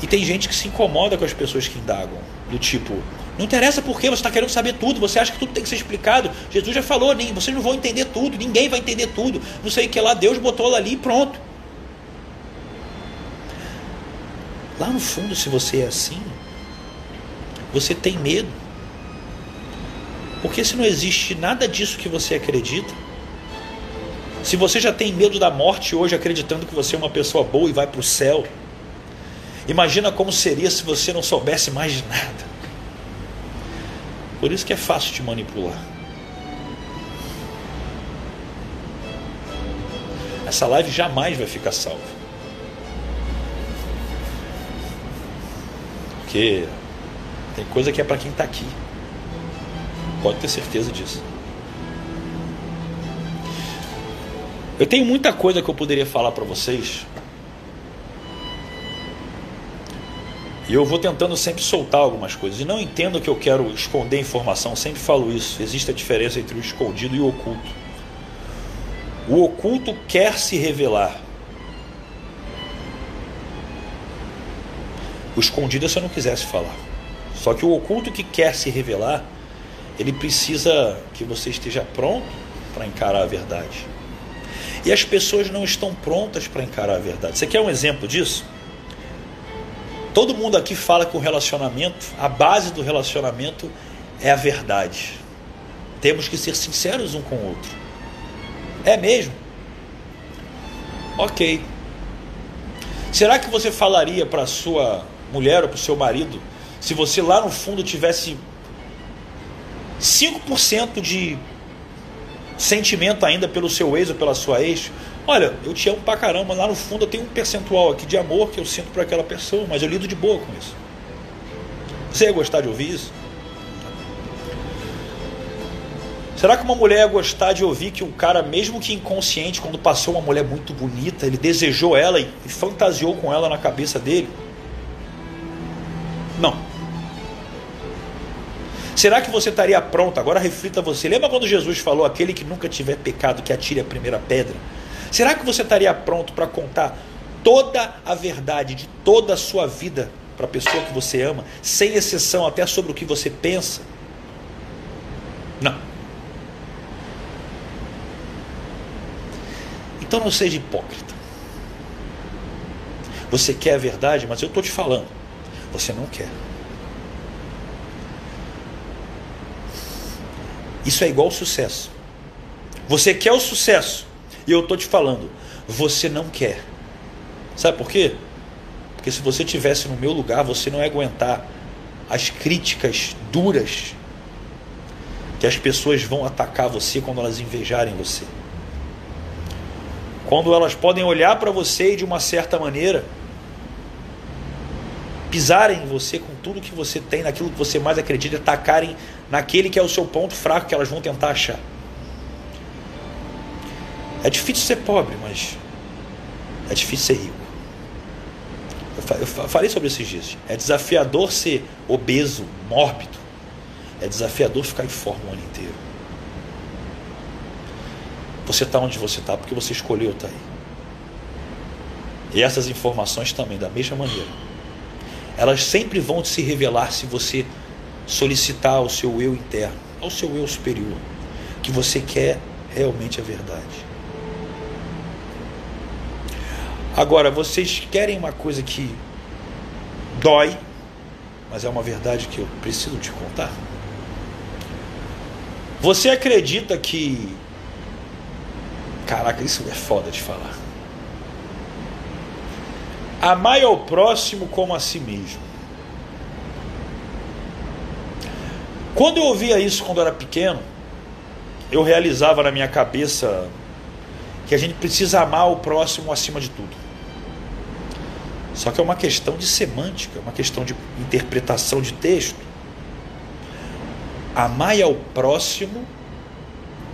E tem gente que se incomoda com as pessoas que indagam, do tipo, não interessa por que você está querendo saber tudo, você acha que tudo tem que ser explicado. Jesus já falou, vocês não vão entender tudo, ninguém vai entender tudo. Não sei o que lá, Deus botou ela ali e pronto. Lá no fundo, se você é assim, você tem medo porque se não existe nada disso que você acredita, se você já tem medo da morte hoje acreditando que você é uma pessoa boa e vai para o céu, imagina como seria se você não soubesse mais de nada. Por isso que é fácil te manipular. Essa live jamais vai ficar salva. Porque tem coisa que é para quem está aqui. Pode ter certeza disso. Eu tenho muita coisa que eu poderia falar para vocês. E eu vou tentando sempre soltar algumas coisas. E não entendo que eu quero esconder informação, sempre falo isso. Existe a diferença entre o escondido e o oculto. O oculto quer se revelar. O escondido é se eu não quisesse falar. Só que o oculto que quer se revelar, ele precisa que você esteja pronto para encarar a verdade. E as pessoas não estão prontas para encarar a verdade. Você quer um exemplo disso? Todo mundo aqui fala que o relacionamento, a base do relacionamento é a verdade. Temos que ser sinceros um com o outro. É mesmo? Ok. Será que você falaria para sua mulher ou para o seu marido se você lá no fundo tivesse 5% de sentimento ainda pelo seu ex ou pela sua ex? Olha, eu te amo pra caramba, lá no fundo eu tenho um percentual aqui de amor que eu sinto por aquela pessoa, mas eu lido de boa com isso. Você ia gostar de ouvir isso? Será que uma mulher ia gostar de ouvir que um cara, mesmo que inconsciente, quando passou uma mulher muito bonita, ele desejou ela e, fantasiou com ela na cabeça dele? Não. Será que você estaria pronto? Agora reflita você. Lembra quando Jesus falou: aquele que nunca tiver pecado, que atire a primeira pedra? Será que você estaria pronto para contar toda a verdade de toda a sua vida para a pessoa que você ama, sem exceção até sobre o que você pensa? Não. Então não seja hipócrita. Você quer a verdade, mas eu estou te falando, você não quer. Isso é igual sucesso. Você quer o sucesso, e eu estou te falando, você não quer. Sabe por quê? Porque se você tivesse no meu lugar, você não ia aguentar as críticas duras que as pessoas vão atacar você quando elas invejarem você. Quando elas podem olhar para você e de uma certa maneira pisarem em você com tudo que você tem, naquilo que você mais acredita, atacarem naquele que é o seu ponto fraco que elas vão tentar achar. É difícil ser pobre, mas é difícil ser rico. Eu falei sobre esses dias. É desafiador ser obeso, mórbido. É desafiador ficar em forma o ano inteiro. Você está onde você está porque você escolheu estar tá aí. E essas informações também, da mesma maneira, elas sempre vão se revelar se você solicitar ao seu eu interno, ao seu eu superior, que você quer realmente a verdade. Agora, vocês querem uma coisa que dói, mas é uma verdade que eu preciso te contar? Você acredita que. Caraca, isso é foda de falar. Amar ao próximo como a si mesmo. Quando eu ouvia isso quando eu era pequeno, eu realizava na minha cabeça que a gente precisa amar o próximo acima de tudo. Só que é uma questão de semântica, uma questão de interpretação de texto. Amai ao próximo.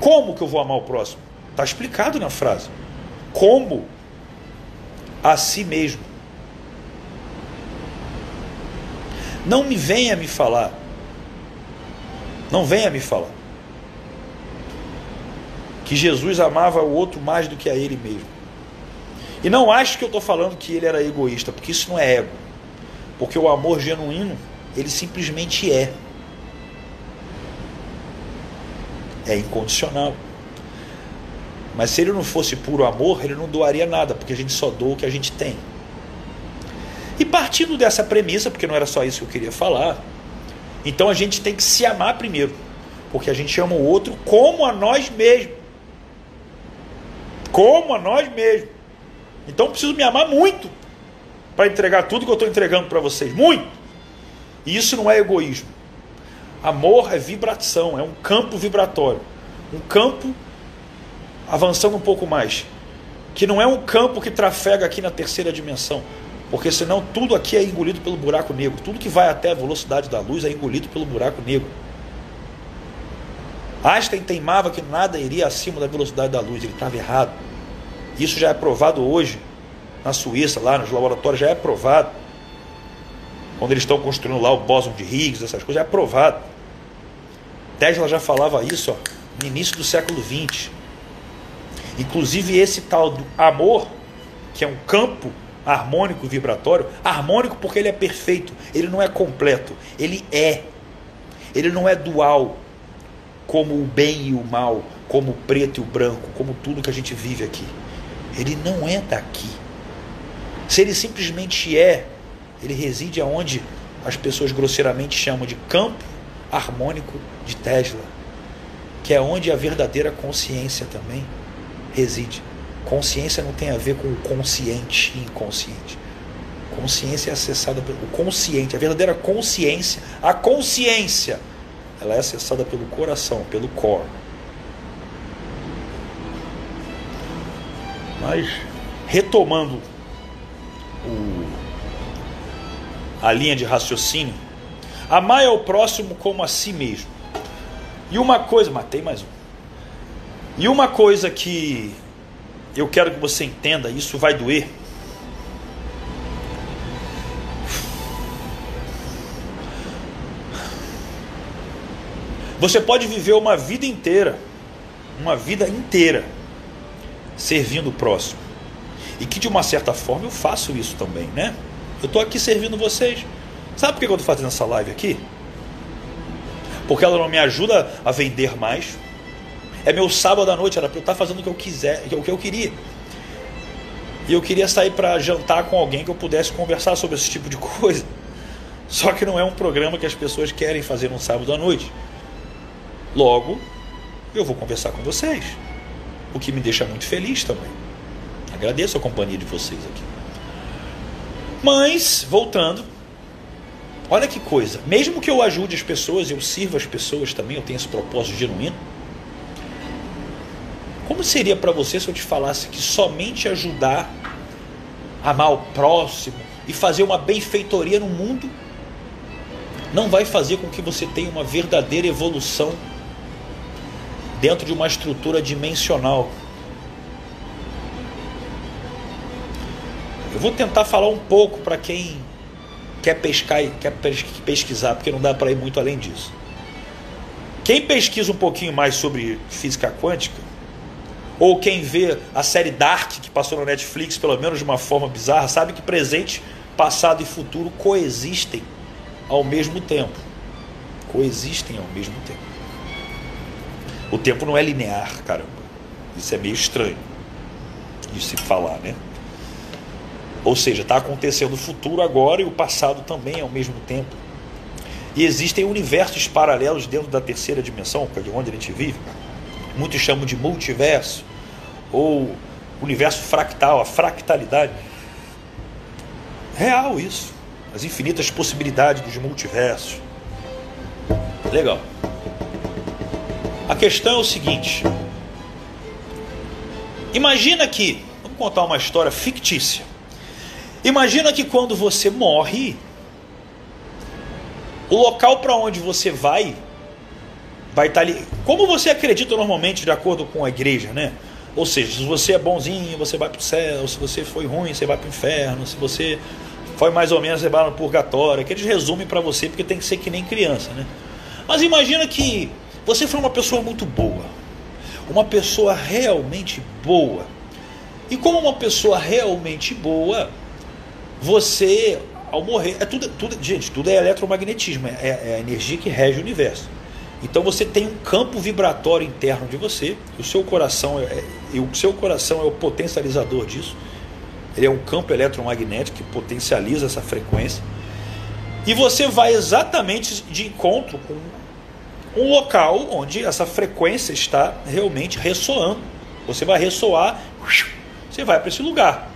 Como que eu vou amar o próximo? Está explicado na frase. Como? A si mesmo. Não me venha me falar. Não venha me falar. Que Jesus amava o outro mais do que a ele mesmo. E não acho que eu estou falando que ele era egoísta, porque isso não é ego. Porque o amor genuíno, ele simplesmente é. É incondicional. Mas se ele não fosse puro amor, ele não doaria nada, porque a gente só doa o que a gente tem. E partindo dessa premissa, porque não era só isso que eu queria falar, então a gente tem que se amar primeiro, porque a gente ama o outro como a nós mesmos. Como a nós mesmos. Então eu preciso me amar muito para entregar tudo que eu estou entregando para vocês. Muito! E isso não é egoísmo. Amor é vibração, é um campo vibratório. Um campo avançando um pouco mais. Que não é um campo que trafega aqui na terceira dimensão. Porque senão tudo aqui é engolido pelo buraco negro. Tudo que vai até a velocidade da luz é engolido pelo buraco negro. Einstein teimava que nada iria acima da velocidade da luz. Ele estava errado. Isso já é provado hoje na Suíça, lá nos laboratórios, já é provado. quando eles estão construindo lá o bóson de Higgs, essas coisas, é aprovado. Tesla já falava isso ó, no início do século XX. Inclusive esse tal do amor, que é um campo harmônico vibratório, harmônico porque ele é perfeito, ele não é completo, ele é. Ele não é dual, como o bem e o mal, como o preto e o branco, como tudo que a gente vive aqui. Ele não é daqui. Se ele simplesmente é, ele reside aonde as pessoas grosseiramente chamam de campo harmônico de Tesla, que é onde a verdadeira consciência também reside. Consciência não tem a ver com o consciente e inconsciente. Consciência é acessada pelo consciente, a verdadeira consciência, a consciência, ela é acessada pelo coração, pelo core. Mas retomando o, a linha de raciocínio, amar é o próximo como a si mesmo. E uma coisa, matei mais um. E uma coisa que eu quero que você entenda, isso vai doer. Você pode viver uma vida inteira, uma vida inteira, servindo o próximo. E que de uma certa forma eu faço isso também, né? Eu estou aqui servindo vocês. Sabe por que eu estou fazendo essa live aqui? Porque ela não me ajuda a vender mais, é meu sábado à noite, era para eu estar fazendo o que eu quiser, o que eu queria. E eu queria sair para jantar com alguém que eu pudesse conversar sobre esse tipo de coisa. Só que não é um programa que as pessoas querem fazer um sábado à noite. Logo, eu vou conversar com vocês. O que me deixa muito feliz também. Agradeço a companhia de vocês aqui. Mas, voltando, olha que coisa. Mesmo que eu ajude as pessoas, eu sirva as pessoas também, eu tenho esse propósito genuíno como seria para você se eu te falasse que somente ajudar, amar o próximo e fazer uma benfeitoria no mundo não vai fazer com que você tenha uma verdadeira evolução dentro de uma estrutura dimensional? Eu vou tentar falar um pouco para quem quer pescar e quer pesquisar, porque não dá para ir muito além disso. Quem pesquisa um pouquinho mais sobre física quântica ou quem vê a série Dark que passou na Netflix, pelo menos de uma forma bizarra, sabe que presente, passado e futuro coexistem ao mesmo tempo. Coexistem ao mesmo tempo. O tempo não é linear, caramba. Isso é meio estranho de se falar, né? Ou seja, está acontecendo o futuro agora e o passado também ao mesmo tempo. E existem universos paralelos dentro da terceira dimensão, que é de onde a gente vive. Muitos chamam de multiverso ou universo fractal, a fractalidade. Real isso. As infinitas possibilidades dos multiversos. Legal. A questão é o seguinte: imagina que, vamos contar uma história fictícia. Imagina que quando você morre, o local para onde você vai vai estar tá ali. Como você acredita normalmente, de acordo com a igreja, né? Ou seja, se você é bonzinho, você vai para o céu. Se você foi ruim, você vai para o inferno. Se você foi mais ou menos, você vai no purgatório. Que eles resumem para você, porque tem que ser que nem criança, né? Mas imagina que você foi uma pessoa muito boa. Uma pessoa realmente boa. E como uma pessoa realmente boa, você, ao morrer, é tudo, tudo gente, tudo é eletromagnetismo, é, é a energia que rege o universo. Então você tem um campo vibratório interno de você, o seu coração é, e o seu coração é o potencializador disso. Ele é um campo eletromagnético que potencializa essa frequência. E você vai exatamente de encontro com um local onde essa frequência está realmente ressoando. Você vai ressoar, você vai para esse lugar.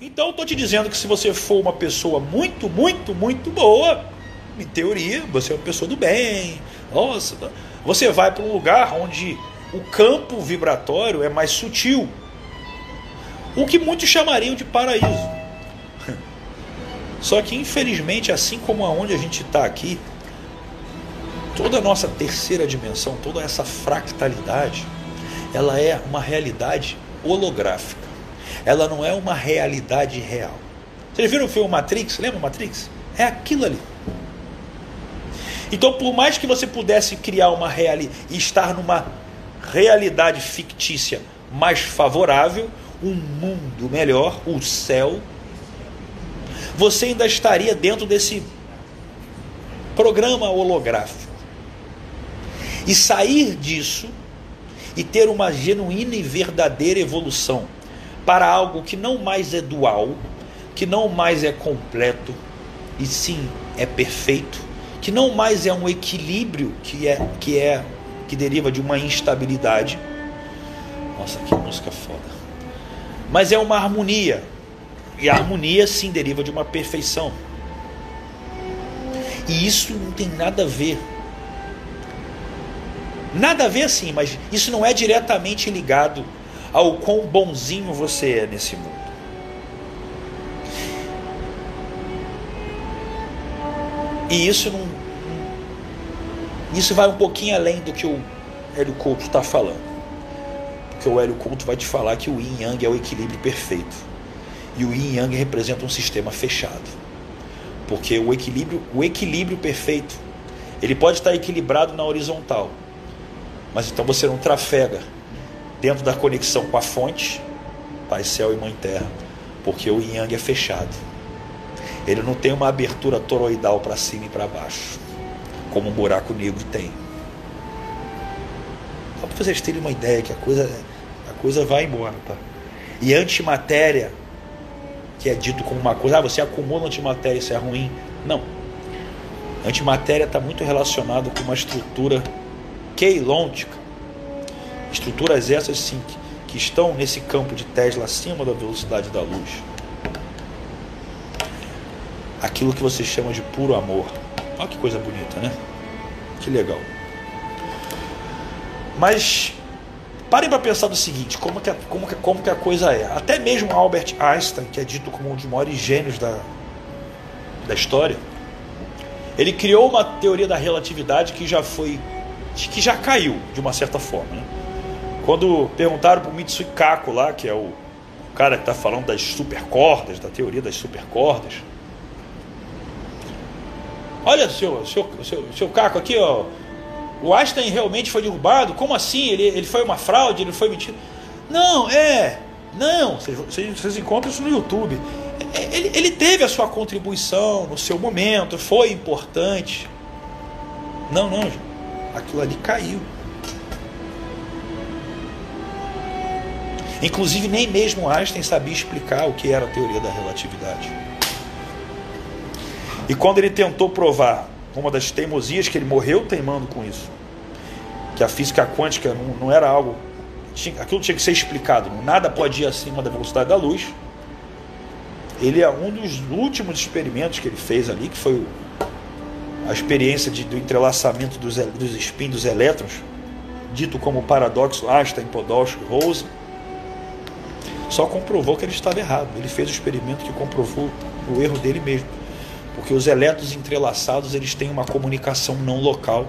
Então, estou te dizendo que se você for uma pessoa muito, muito, muito boa, em teoria, você é uma pessoa do bem. Nossa, você vai para um lugar onde o campo vibratório é mais sutil. O que muitos chamariam de paraíso. Só que, infelizmente, assim como aonde a gente está aqui, toda a nossa terceira dimensão, toda essa fractalidade, ela é uma realidade holográfica. Ela não é uma realidade real. Vocês viram o filme Matrix? Lembra Matrix? É aquilo ali. Então, por mais que você pudesse criar uma realidade e estar numa realidade fictícia mais favorável, um mundo melhor, o céu, você ainda estaria dentro desse programa holográfico. E sair disso e ter uma genuína e verdadeira evolução para algo que não mais é dual, que não mais é completo, e sim é perfeito, que não mais é um equilíbrio que é que é que deriva de uma instabilidade. Nossa, que música foda. Mas é uma harmonia. E a harmonia sim deriva de uma perfeição. E isso não tem nada a ver. Nada a ver sim, mas isso não é diretamente ligado ao quão bonzinho você é nesse mundo. E isso não. Isso vai um pouquinho além do que o Hélio Couto está falando. Porque o Hélio Couto vai te falar que o Yin Yang é o equilíbrio perfeito. E o Yin Yang representa um sistema fechado. Porque o equilíbrio, o equilíbrio perfeito, ele pode estar equilibrado na horizontal. Mas então você não trafega dentro da conexão com a fonte, Pai Céu e Mãe Terra, porque o Yang é fechado. Ele não tem uma abertura toroidal para cima e para baixo, como um buraco negro tem. Só para vocês terem uma ideia que a coisa, a coisa vai embora, tá? E antimatéria, que é dito como uma coisa, ah, você acumula antimatéria, isso é ruim. Não. Antimatéria está muito relacionado com uma estrutura queilôntica. Estruturas essas sim, que, estão nesse campo de Tesla acima da velocidade da luz aquilo que você chama de puro amor. Olha que coisa bonita, né? Que legal. Mas parem para pensar do seguinte, como que, a, como, que, como que a coisa é. Até mesmo Albert Einstein, que é dito como um dos maiores gênios da, da história, ele criou uma teoria da relatividade que já foi que já caiu de uma certa forma. Né? Quando perguntaram para o Mitsuki Kaku lá, que é o cara que está falando das supercordas, da teoria das supercordas, Olha, seu, seu, seu, seu Caco aqui, ó. O Einstein realmente foi derrubado? Como assim? Ele, ele foi uma fraude? Ele foi mentido? Não, é. Não, vocês, vocês encontram isso no YouTube. É, ele, ele teve a sua contribuição no seu momento, foi importante. Não, não, aquilo ali caiu. Inclusive, nem mesmo Einstein sabia explicar o que era a teoria da relatividade. E quando ele tentou provar uma das teimosias que ele morreu teimando com isso, que a física quântica não, não era algo. Tinha, aquilo tinha que ser explicado, nada pode ir acima da velocidade da luz. Ele é um dos últimos experimentos que ele fez ali, que foi a experiência de, do entrelaçamento dos, dos spins dos elétrons, dito como paradoxo Einstein-Podolsky-Rose, só comprovou que ele estava errado. Ele fez o experimento que comprovou o erro dele mesmo porque os elétrons entrelaçados eles têm uma comunicação não local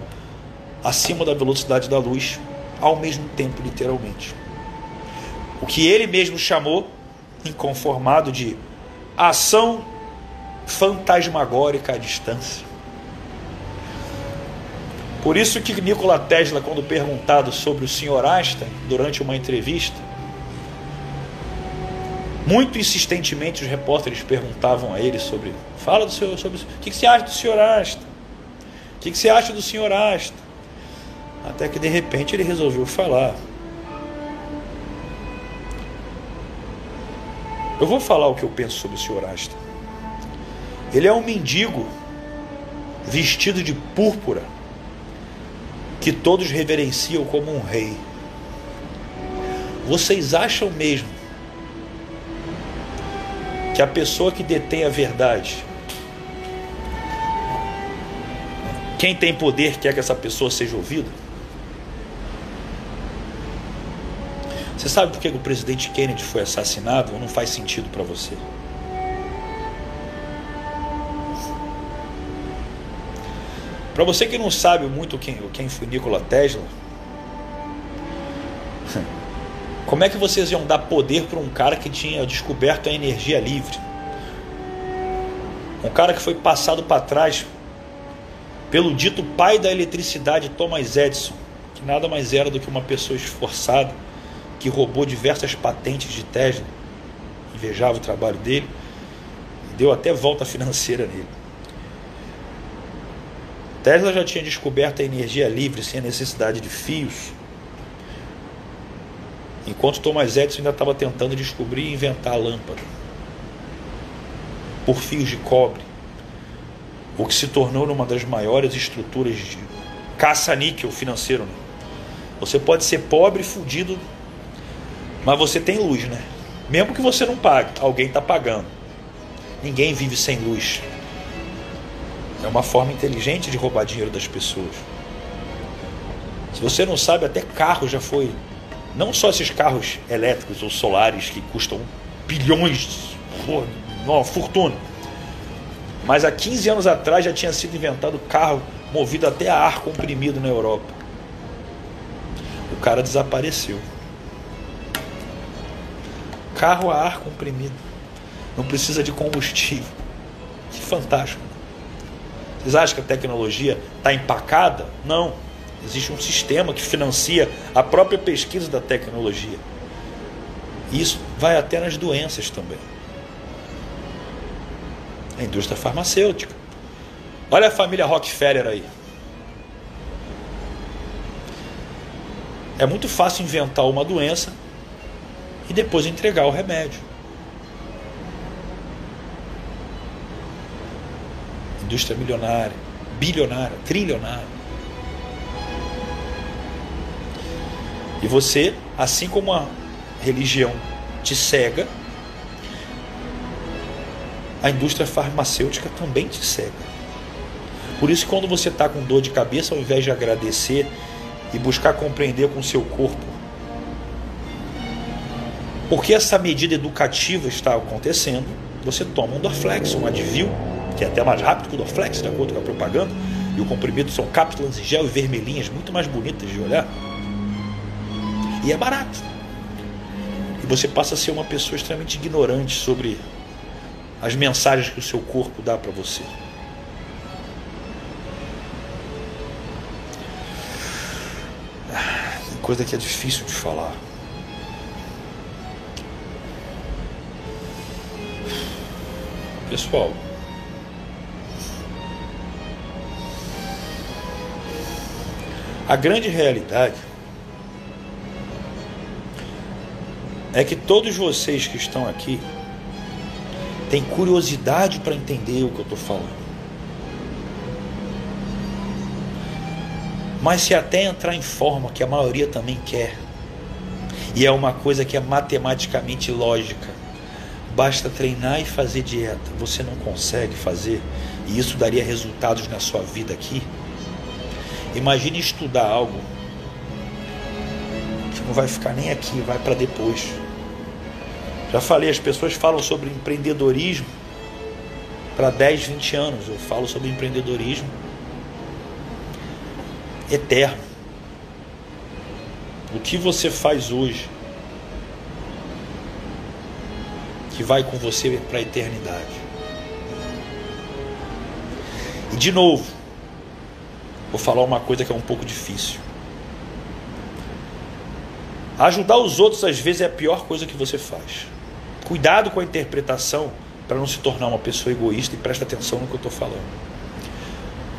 acima da velocidade da luz ao mesmo tempo, literalmente. O que ele mesmo chamou, inconformado, de ação fantasmagórica à distância. Por isso que Nikola Tesla, quando perguntado sobre o Sr. Einstein durante uma entrevista, muito insistentemente os repórteres perguntavam a ele sobre Fala do senhor sobre o que, você acha do senhor Asta? O que, que você acha do senhor Asta? Até que de repente ele resolveu falar. Eu vou falar o que eu penso sobre o senhor Asta. Ele é um mendigo vestido de púrpura que todos reverenciam como um rei. Vocês acham mesmo que a pessoa que detém a verdade Quem tem poder quer que essa pessoa seja ouvida? Você sabe por que o presidente Kennedy foi assassinado não faz sentido para você? Para você que não sabe muito quem, quem foi Nikola Tesla, como é que vocês iam dar poder para um cara que tinha descoberto a energia livre? Um cara que foi passado para trás pelo dito pai da eletricidade Thomas Edison, que nada mais era do que uma pessoa esforçada que roubou diversas patentes de Tesla, invejava o trabalho dele, deu até volta financeira nele. Tesla já tinha descoberto a energia livre sem a necessidade de fios, enquanto Thomas Edison ainda estava tentando descobrir e inventar a lâmpada por fios de cobre, o que se tornou uma das maiores estruturas de caça-níquel financeiro. Né? Você pode ser pobre fudido, mas você tem luz, né? Mesmo que você não pague, alguém está pagando. Ninguém vive sem luz. É uma forma inteligente de roubar dinheiro das pessoas. Se você não sabe, até carro já foi. Não só esses carros elétricos ou solares que custam bilhões, uma fortuna. Mas há 15 anos atrás já tinha sido inventado carro movido até a ar comprimido na Europa. O cara desapareceu. Carro a ar comprimido. Não precisa de combustível. Que fantástico. Vocês acham que a tecnologia está empacada? Não. Existe um sistema que financia a própria pesquisa da tecnologia. E isso vai até nas doenças também. A indústria farmacêutica. Olha a família Rockefeller aí. É muito fácil inventar uma doença e depois entregar o remédio. Indústria milionária, bilionária, trilionária. E você, assim como a religião te cega, a indústria farmacêutica também te cega. Por isso, quando você está com dor de cabeça, ao invés de agradecer e buscar compreender com o seu corpo por que essa medida educativa está acontecendo, você toma um Dorflex, um Advil, que é até mais rápido que o Dorflex, de acordo com a propaganda, e o comprimido são cápsulas em gel e vermelhinhas, muito mais bonitas de olhar. E é barato. E você passa a ser uma pessoa extremamente ignorante sobre as mensagens que o seu corpo dá para você. Coisa que é difícil de falar. Pessoal, a grande realidade é que todos vocês que estão aqui têm curiosidade para entender o que eu estou falando. Mas se até entrar em forma, que a maioria também quer, e é uma coisa que é matematicamente lógica, Basta treinar e fazer dieta. Você não consegue fazer e isso daria resultados na sua vida aqui. Imagine estudar algo que não vai ficar nem aqui, vai para depois. Já falei, as pessoas falam sobre empreendedorismo para 10, 20 anos. Eu falo sobre empreendedorismo eterno. O que você faz hoje que vai com você para a eternidade. E de novo, vou falar uma coisa que é um pouco difícil. Ajudar os outros às vezes é a pior coisa que você faz. Cuidado com a interpretação para não se tornar uma pessoa egoísta e presta atenção no que eu estou falando.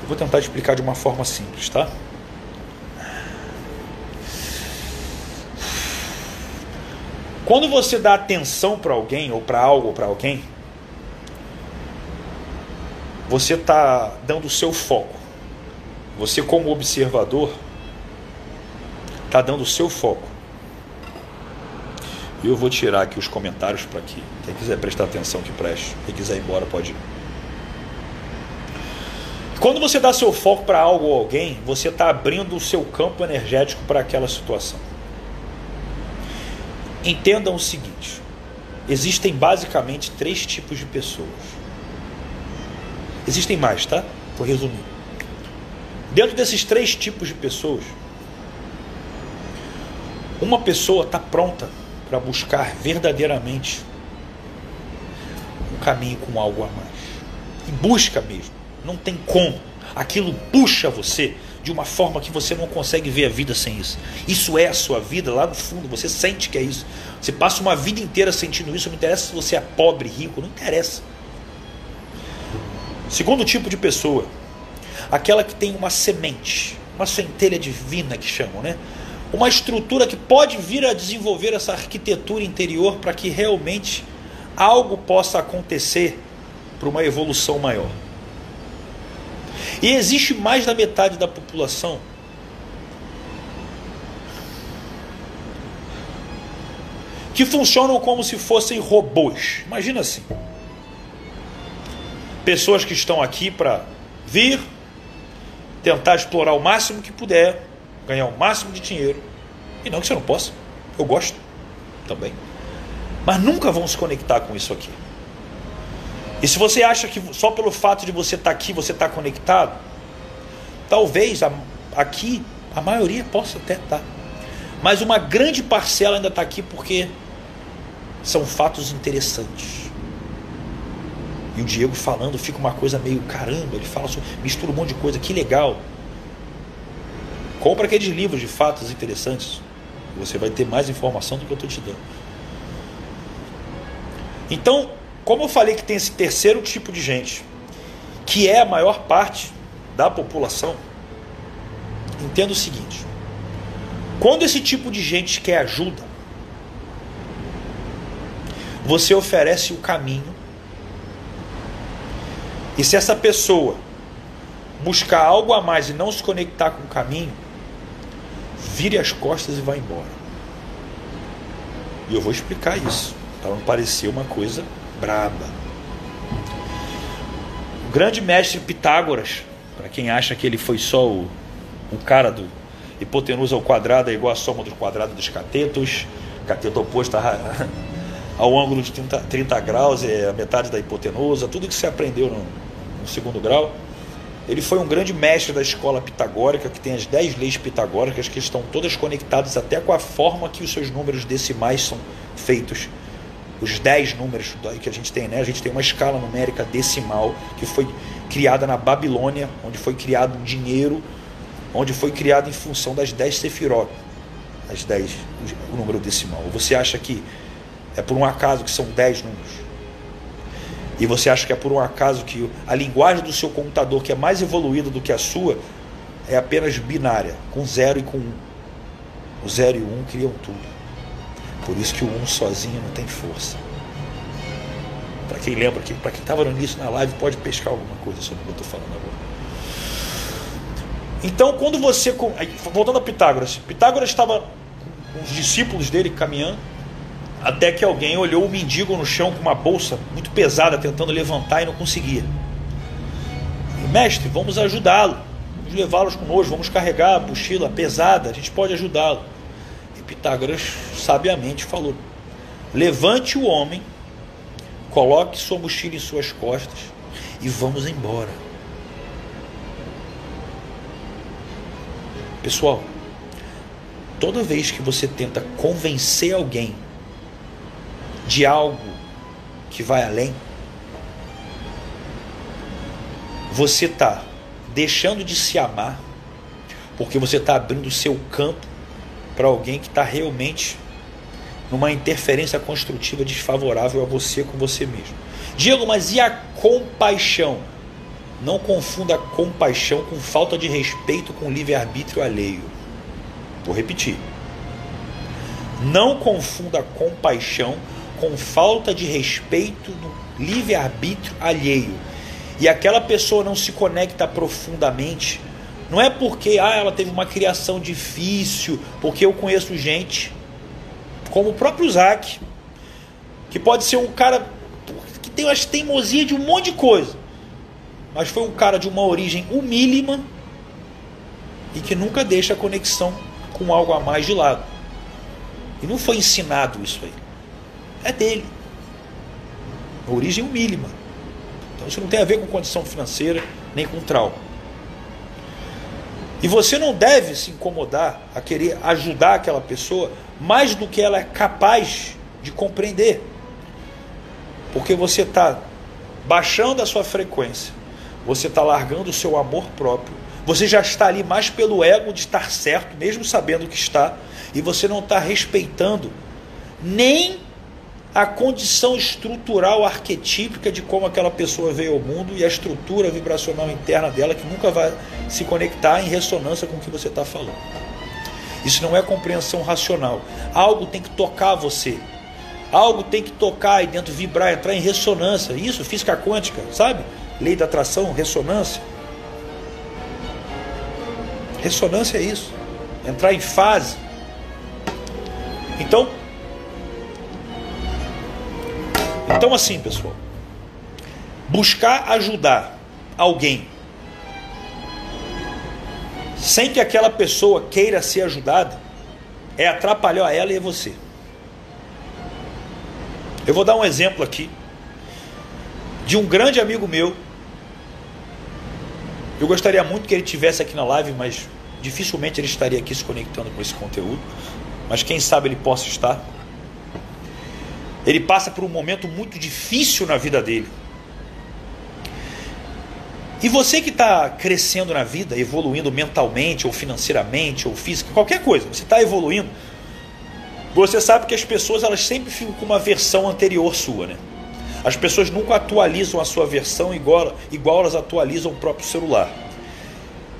Eu vou tentar explicar de uma forma simples, tá? Quando você dá atenção para alguém ou para algo ou para alguém, você está dando o seu foco. Você, como observador, está dando o seu foco. Eu vou tirar aqui os comentários para que quem quiser prestar atenção que preste. Quem quiser ir embora pode ir. Quando você dá seu foco para algo ou alguém, você está abrindo o seu campo energético para aquela situação. Entendam o seguinte: existem basicamente três tipos de pessoas. Existem mais, tá? Vou resumir. Dentro desses três tipos de pessoas, uma pessoa está pronta para buscar verdadeiramente um caminho com algo a mais. E busca mesmo. Não tem como. Aquilo puxa você de uma forma que você não consegue ver a vida sem isso. Isso é a sua vida lá no fundo, você sente que é isso. Você passa uma vida inteira sentindo isso, não interessa se você é pobre, rico, não interessa. Segundo tipo de pessoa, aquela que tem uma semente, uma centelha divina que chamam, né? Uma estrutura que pode vir a desenvolver essa arquitetura interior para que realmente algo possa acontecer para uma evolução maior. E existe mais da metade da população que funcionam como se fossem robôs. Imagina assim. Pessoas que estão aqui para vir, tentar explorar o máximo que puder, ganhar o máximo de dinheiro. E não que você não possa. Eu gosto também. Mas nunca vão se conectar com isso aqui. E se você acha que só pelo fato de você estar tá aqui você está conectado, talvez a, aqui a maioria possa até estar. Tá. Mas uma grande parcela ainda está aqui porque são fatos interessantes. O Diego falando fica uma coisa meio caramba, ele fala mistura um monte de coisa, que legal. Compra aqueles livros de fatos interessantes. Você vai ter mais informação do que eu estou te dando. Então, como eu falei que tem esse terceiro tipo de gente, que é a maior parte da população, entenda o seguinte: quando esse tipo de gente quer ajuda, você oferece o caminho, e se essa pessoa buscar algo a mais e não se conectar com o caminho, vire as costas e vá embora. E eu vou explicar isso, para não parecer uma coisa braba. O grande mestre Pitágoras, para quem acha que ele foi só o, o cara do hipotenusa ao quadrado é igual a soma do quadrado dos catetos, cateto oposto ao ângulo de 30, 30 graus é a metade da hipotenusa, tudo que você aprendeu no, no segundo grau. Ele foi um grande mestre da escola pitagórica, que tem as 10 leis pitagóricas, que estão todas conectadas até com a forma que os seus números decimais são feitos os 10 números que a gente tem, né? A gente tem uma escala numérica decimal que foi criada na Babilônia, onde foi criado um dinheiro, onde foi criado em função das 10 sefirot, as 10, o número decimal. Você acha que é por um acaso que são 10 números? E você acha que é por um acaso que a linguagem do seu computador, que é mais evoluída do que a sua, é apenas binária, com 0 e com 1. Um. O 0 e o 1 um criam tudo. Por isso que o um sozinho não tem força. Para quem lembra, para quem estava no início na live, pode pescar alguma coisa sobre o que eu estou falando agora. Então, quando você. Voltando a Pitágoras. Pitágoras estava com os discípulos dele caminhando, até que alguém olhou o mendigo no chão com uma bolsa muito pesada, tentando levantar e não conseguia. Mestre, vamos ajudá-lo. Vamos levá-los conosco, vamos carregar a mochila pesada, a gente pode ajudá-lo. Pitágoras sabiamente falou: levante o homem, coloque sua mochila em suas costas e vamos embora. Pessoal, toda vez que você tenta convencer alguém de algo que vai além, você está deixando de se amar, porque você está abrindo o seu campo para alguém que está realmente numa interferência construtiva desfavorável a você com você mesmo. Diego, mas e a compaixão? Não confunda compaixão com falta de respeito com livre-arbítrio alheio. Vou repetir. Não confunda compaixão com falta de respeito no livre-arbítrio alheio. E aquela pessoa não se conecta profundamente não é porque ah, ela teve uma criação difícil, porque eu conheço gente, como o próprio Isaac, que pode ser um cara que tem as teimosia de um monte de coisa, mas foi um cara de uma origem humílima e que nunca deixa a conexão com algo a mais de lado. E não foi ensinado isso aí. É dele. origem humílima. Então isso não tem a ver com condição financeira nem com trauma. E você não deve se incomodar a querer ajudar aquela pessoa mais do que ela é capaz de compreender. Porque você está baixando a sua frequência, você está largando o seu amor próprio. Você já está ali mais pelo ego de estar certo, mesmo sabendo que está, e você não está respeitando nem a condição estrutural arquetípica de como aquela pessoa veio ao mundo e a estrutura vibracional interna dela que nunca vai se conectar em ressonância com o que você está falando. Isso não é compreensão racional. Algo tem que tocar você. Algo tem que tocar e dentro, vibrar, entrar em ressonância. Isso, física quântica, sabe? Lei da atração, ressonância. Ressonância é isso. Entrar em fase. Então, então assim, pessoal, buscar ajudar alguém sem que aquela pessoa queira ser ajudada é atrapalhar ela e você. Eu vou dar um exemplo aqui de um grande amigo meu. Eu gostaria muito que ele tivesse aqui na live, mas dificilmente ele estaria aqui se conectando com esse conteúdo. Mas quem sabe ele possa estar. Ele passa por um momento muito difícil na vida dele. E você que está crescendo na vida, evoluindo mentalmente, ou financeiramente, ou física, qualquer coisa, você está evoluindo, você sabe que as pessoas elas sempre ficam com uma versão anterior sua, né? As pessoas nunca atualizam a sua versão igual, igual elas atualizam o próprio celular.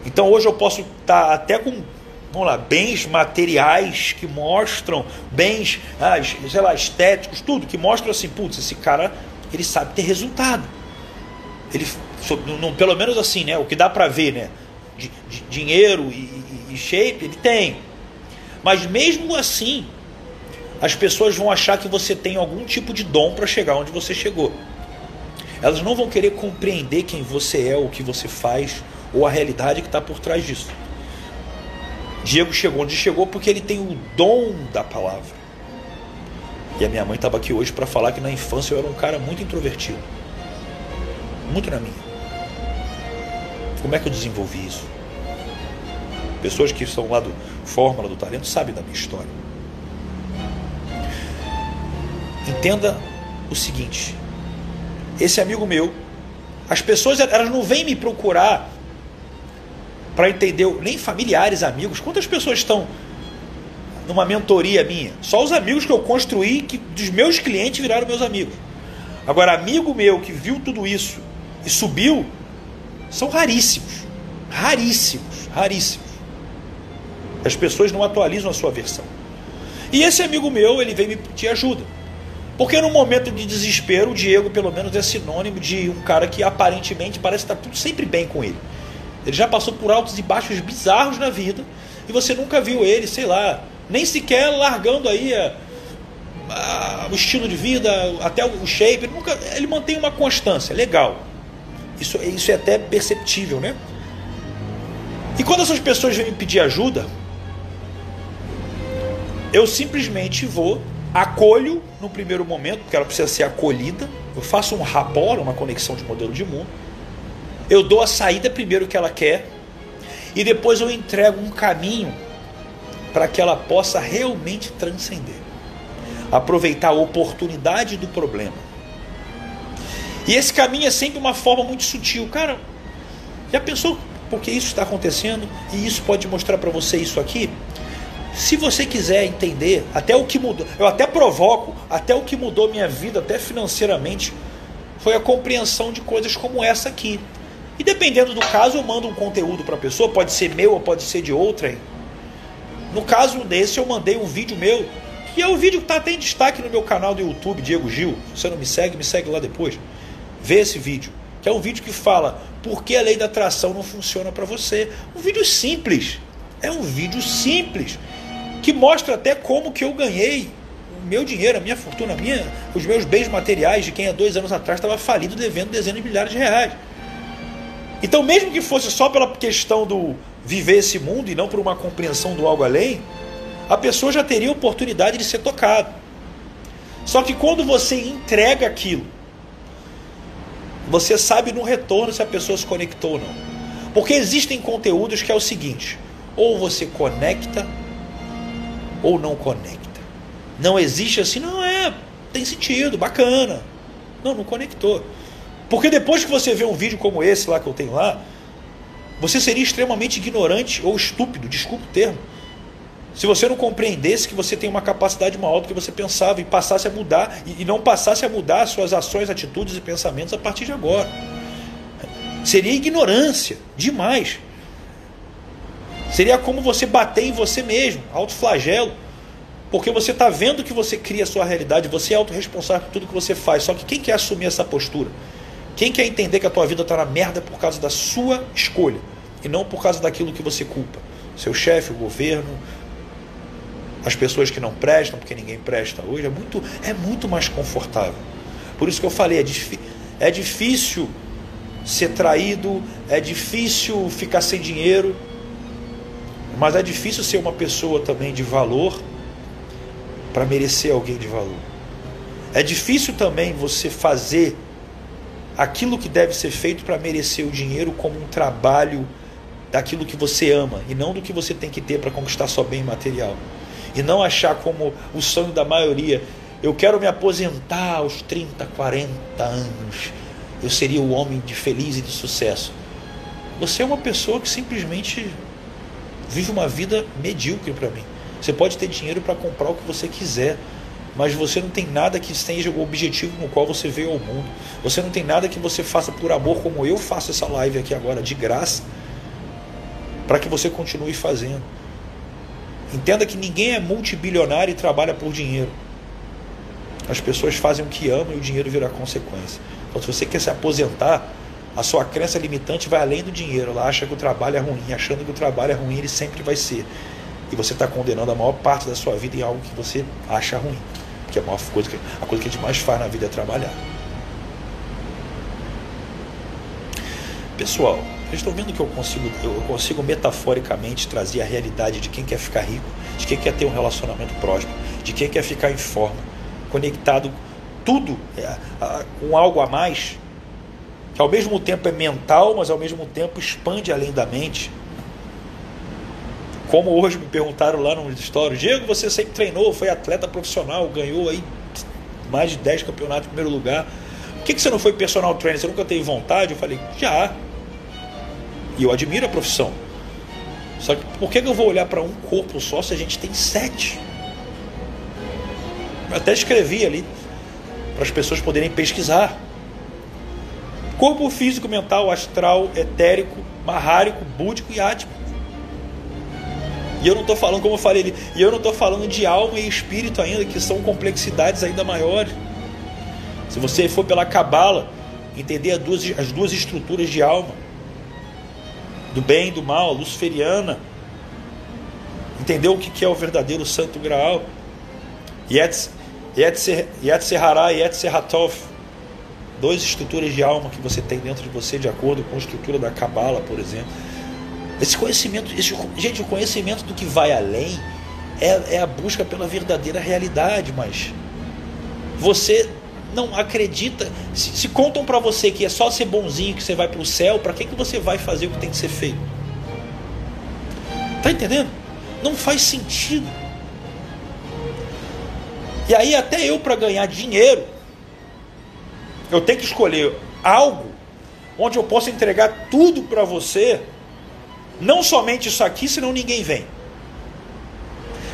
Então hoje eu posso estar tá até com, vamos lá, bens materiais que mostram, bens, ah, sei lá, estéticos, tudo, que mostram assim, putz, esse cara, ele sabe ter resultado. Ele, pelo menos assim, né? O que dá para ver, né? De, de dinheiro e, e, e shape, ele tem. Mas mesmo assim, as pessoas vão achar que você tem algum tipo de dom para chegar onde você chegou. Elas não vão querer compreender quem você é, o que você faz ou a realidade que está por trás disso. Diego chegou onde chegou porque ele tem o dom da palavra. E a minha mãe estava aqui hoje para falar que na infância eu era um cara muito introvertido. Muito na minha. Como é que eu desenvolvi isso? Pessoas que são lá do Fórmula do Talento sabem da minha história. Entenda o seguinte: esse amigo meu, as pessoas elas não vêm me procurar para entender, nem familiares, amigos. Quantas pessoas estão numa mentoria minha? Só os amigos que eu construí, que dos meus clientes viraram meus amigos. Agora, amigo meu que viu tudo isso e subiu, são raríssimos. Raríssimos, raríssimos. As pessoas não atualizam a sua versão. E esse amigo meu, ele veio me pedir ajuda. Porque no momento de desespero, o Diego, pelo menos, é sinônimo de um cara que aparentemente parece estar tudo sempre bem com ele. Ele já passou por altos e baixos bizarros na vida e você nunca viu ele, sei lá, nem sequer largando aí a, a, o estilo de vida, até o shape. Ele, nunca, ele mantém uma constância, legal. Isso, isso é até perceptível, né? E quando essas pessoas vêm me pedir ajuda, eu simplesmente vou acolho no primeiro momento, porque ela precisa ser acolhida. Eu faço um rapport, uma conexão de modelo de mundo. Eu dou a saída primeiro que ela quer e depois eu entrego um caminho para que ela possa realmente transcender. Aproveitar a oportunidade do problema. E esse caminho é sempre uma forma muito sutil. Cara, já pensou porque isso está acontecendo e isso pode mostrar para você isso aqui? Se você quiser entender até o que mudou, eu até provoco, até o que mudou minha vida, até financeiramente, foi a compreensão de coisas como essa aqui. E dependendo do caso, eu mando um conteúdo para a pessoa, pode ser meu ou pode ser de outra. No caso desse, eu mandei um vídeo meu, que é o vídeo que está até em destaque no meu canal do YouTube, Diego Gil. Se você não me segue, me segue lá depois. Vê esse vídeo, que é um vídeo que fala por que a lei da atração não funciona para você. Um vídeo simples. É um vídeo simples que mostra até como que eu ganhei meu dinheiro, a minha fortuna, a minha, os meus bens materiais de quem há dois anos atrás estava falido devendo dezenas de milhares de reais. Então, mesmo que fosse só pela questão do viver esse mundo e não por uma compreensão do algo além, a pessoa já teria oportunidade de ser tocada. Só que quando você entrega aquilo, você sabe no retorno se a pessoa se conectou ou não. Porque existem conteúdos que é o seguinte: ou você conecta ou não conecta. Não existe assim, não é, tem sentido, bacana. Não, não conectou. Porque depois que você vê um vídeo como esse lá que eu tenho lá, você seria extremamente ignorante ou estúpido, desculpa o termo. Se você não compreendesse que você tem uma capacidade maior do que você pensava e passasse a mudar, e não passasse a mudar suas ações, atitudes e pensamentos a partir de agora. Seria ignorância demais. Seria como você bater em você mesmo, autoflagelo. Porque você está vendo que você cria a sua realidade, você é autorresponsável por tudo que você faz. Só que quem quer assumir essa postura? Quem quer entender que a tua vida está na merda por causa da sua escolha e não por causa daquilo que você culpa? Seu chefe, o governo, as pessoas que não prestam, porque ninguém presta hoje, é muito, é muito mais confortável. Por isso que eu falei, é, é difícil ser traído, é difícil ficar sem dinheiro, mas é difícil ser uma pessoa também de valor para merecer alguém de valor. É difícil também você fazer aquilo que deve ser feito para merecer o dinheiro como um trabalho daquilo que você ama e não do que você tem que ter para conquistar só bem material. E não achar como o sonho da maioria, eu quero me aposentar aos 30, 40 anos. Eu seria o homem de feliz e de sucesso. Você é uma pessoa que simplesmente vive uma vida medíocre para mim. Você pode ter dinheiro para comprar o que você quiser, mas você não tem nada que seja o objetivo no qual você veio ao mundo. Você não tem nada que você faça por amor, como eu faço essa live aqui agora, de graça, para que você continue fazendo. Entenda que ninguém é multibilionário e trabalha por dinheiro. As pessoas fazem o que amam e o dinheiro vira consequência. Então, se você quer se aposentar, a sua crença limitante vai além do dinheiro. Ela acha que o trabalho é ruim, achando que o trabalho é ruim, ele sempre vai ser e você está condenando a maior parte da sua vida em algo que você acha ruim. Que é a maior coisa que, a coisa que a gente mais faz na vida é trabalhar. Pessoal, vocês estão vendo que eu consigo, eu consigo metaforicamente trazer a realidade de quem quer ficar rico, de quem quer ter um relacionamento próspero, de quem quer ficar em forma, conectado tudo é, com algo a mais, que ao mesmo tempo é mental, mas ao mesmo tempo expande além da mente como hoje me perguntaram lá no história, Diego, você sempre treinou, foi atleta profissional, ganhou aí mais de 10 campeonatos em primeiro lugar. Por que, que você não foi personal trainer? Você nunca teve vontade? Eu falei, já. E eu admiro a profissão. Só que por que, que eu vou olhar para um corpo só se a gente tem sete? Eu até escrevi ali para as pessoas poderem pesquisar. Corpo físico, mental, astral, etérico, marrárico, búdico e átmico. E eu não estou falando, como eu falei, e eu não estou falando de alma e espírito ainda, que são complexidades ainda maiores. Se você for pela cabala, entender as duas, as duas estruturas de alma, do bem e do mal, luciferiana, entender o que é o verdadeiro santo graal, Yetzirah e Yetziratof, duas estruturas de alma que você tem dentro de você, de acordo com a estrutura da cabala, por exemplo. Esse conhecimento, esse, gente, o conhecimento do que vai além é, é a busca pela verdadeira realidade, mas você não acredita. Se, se contam para você que é só ser bonzinho que você vai para o céu, para que, que você vai fazer o que tem que ser feito? Tá entendendo? Não faz sentido. E aí até eu para ganhar dinheiro, eu tenho que escolher algo onde eu possa entregar tudo para você não somente isso aqui, senão ninguém vem.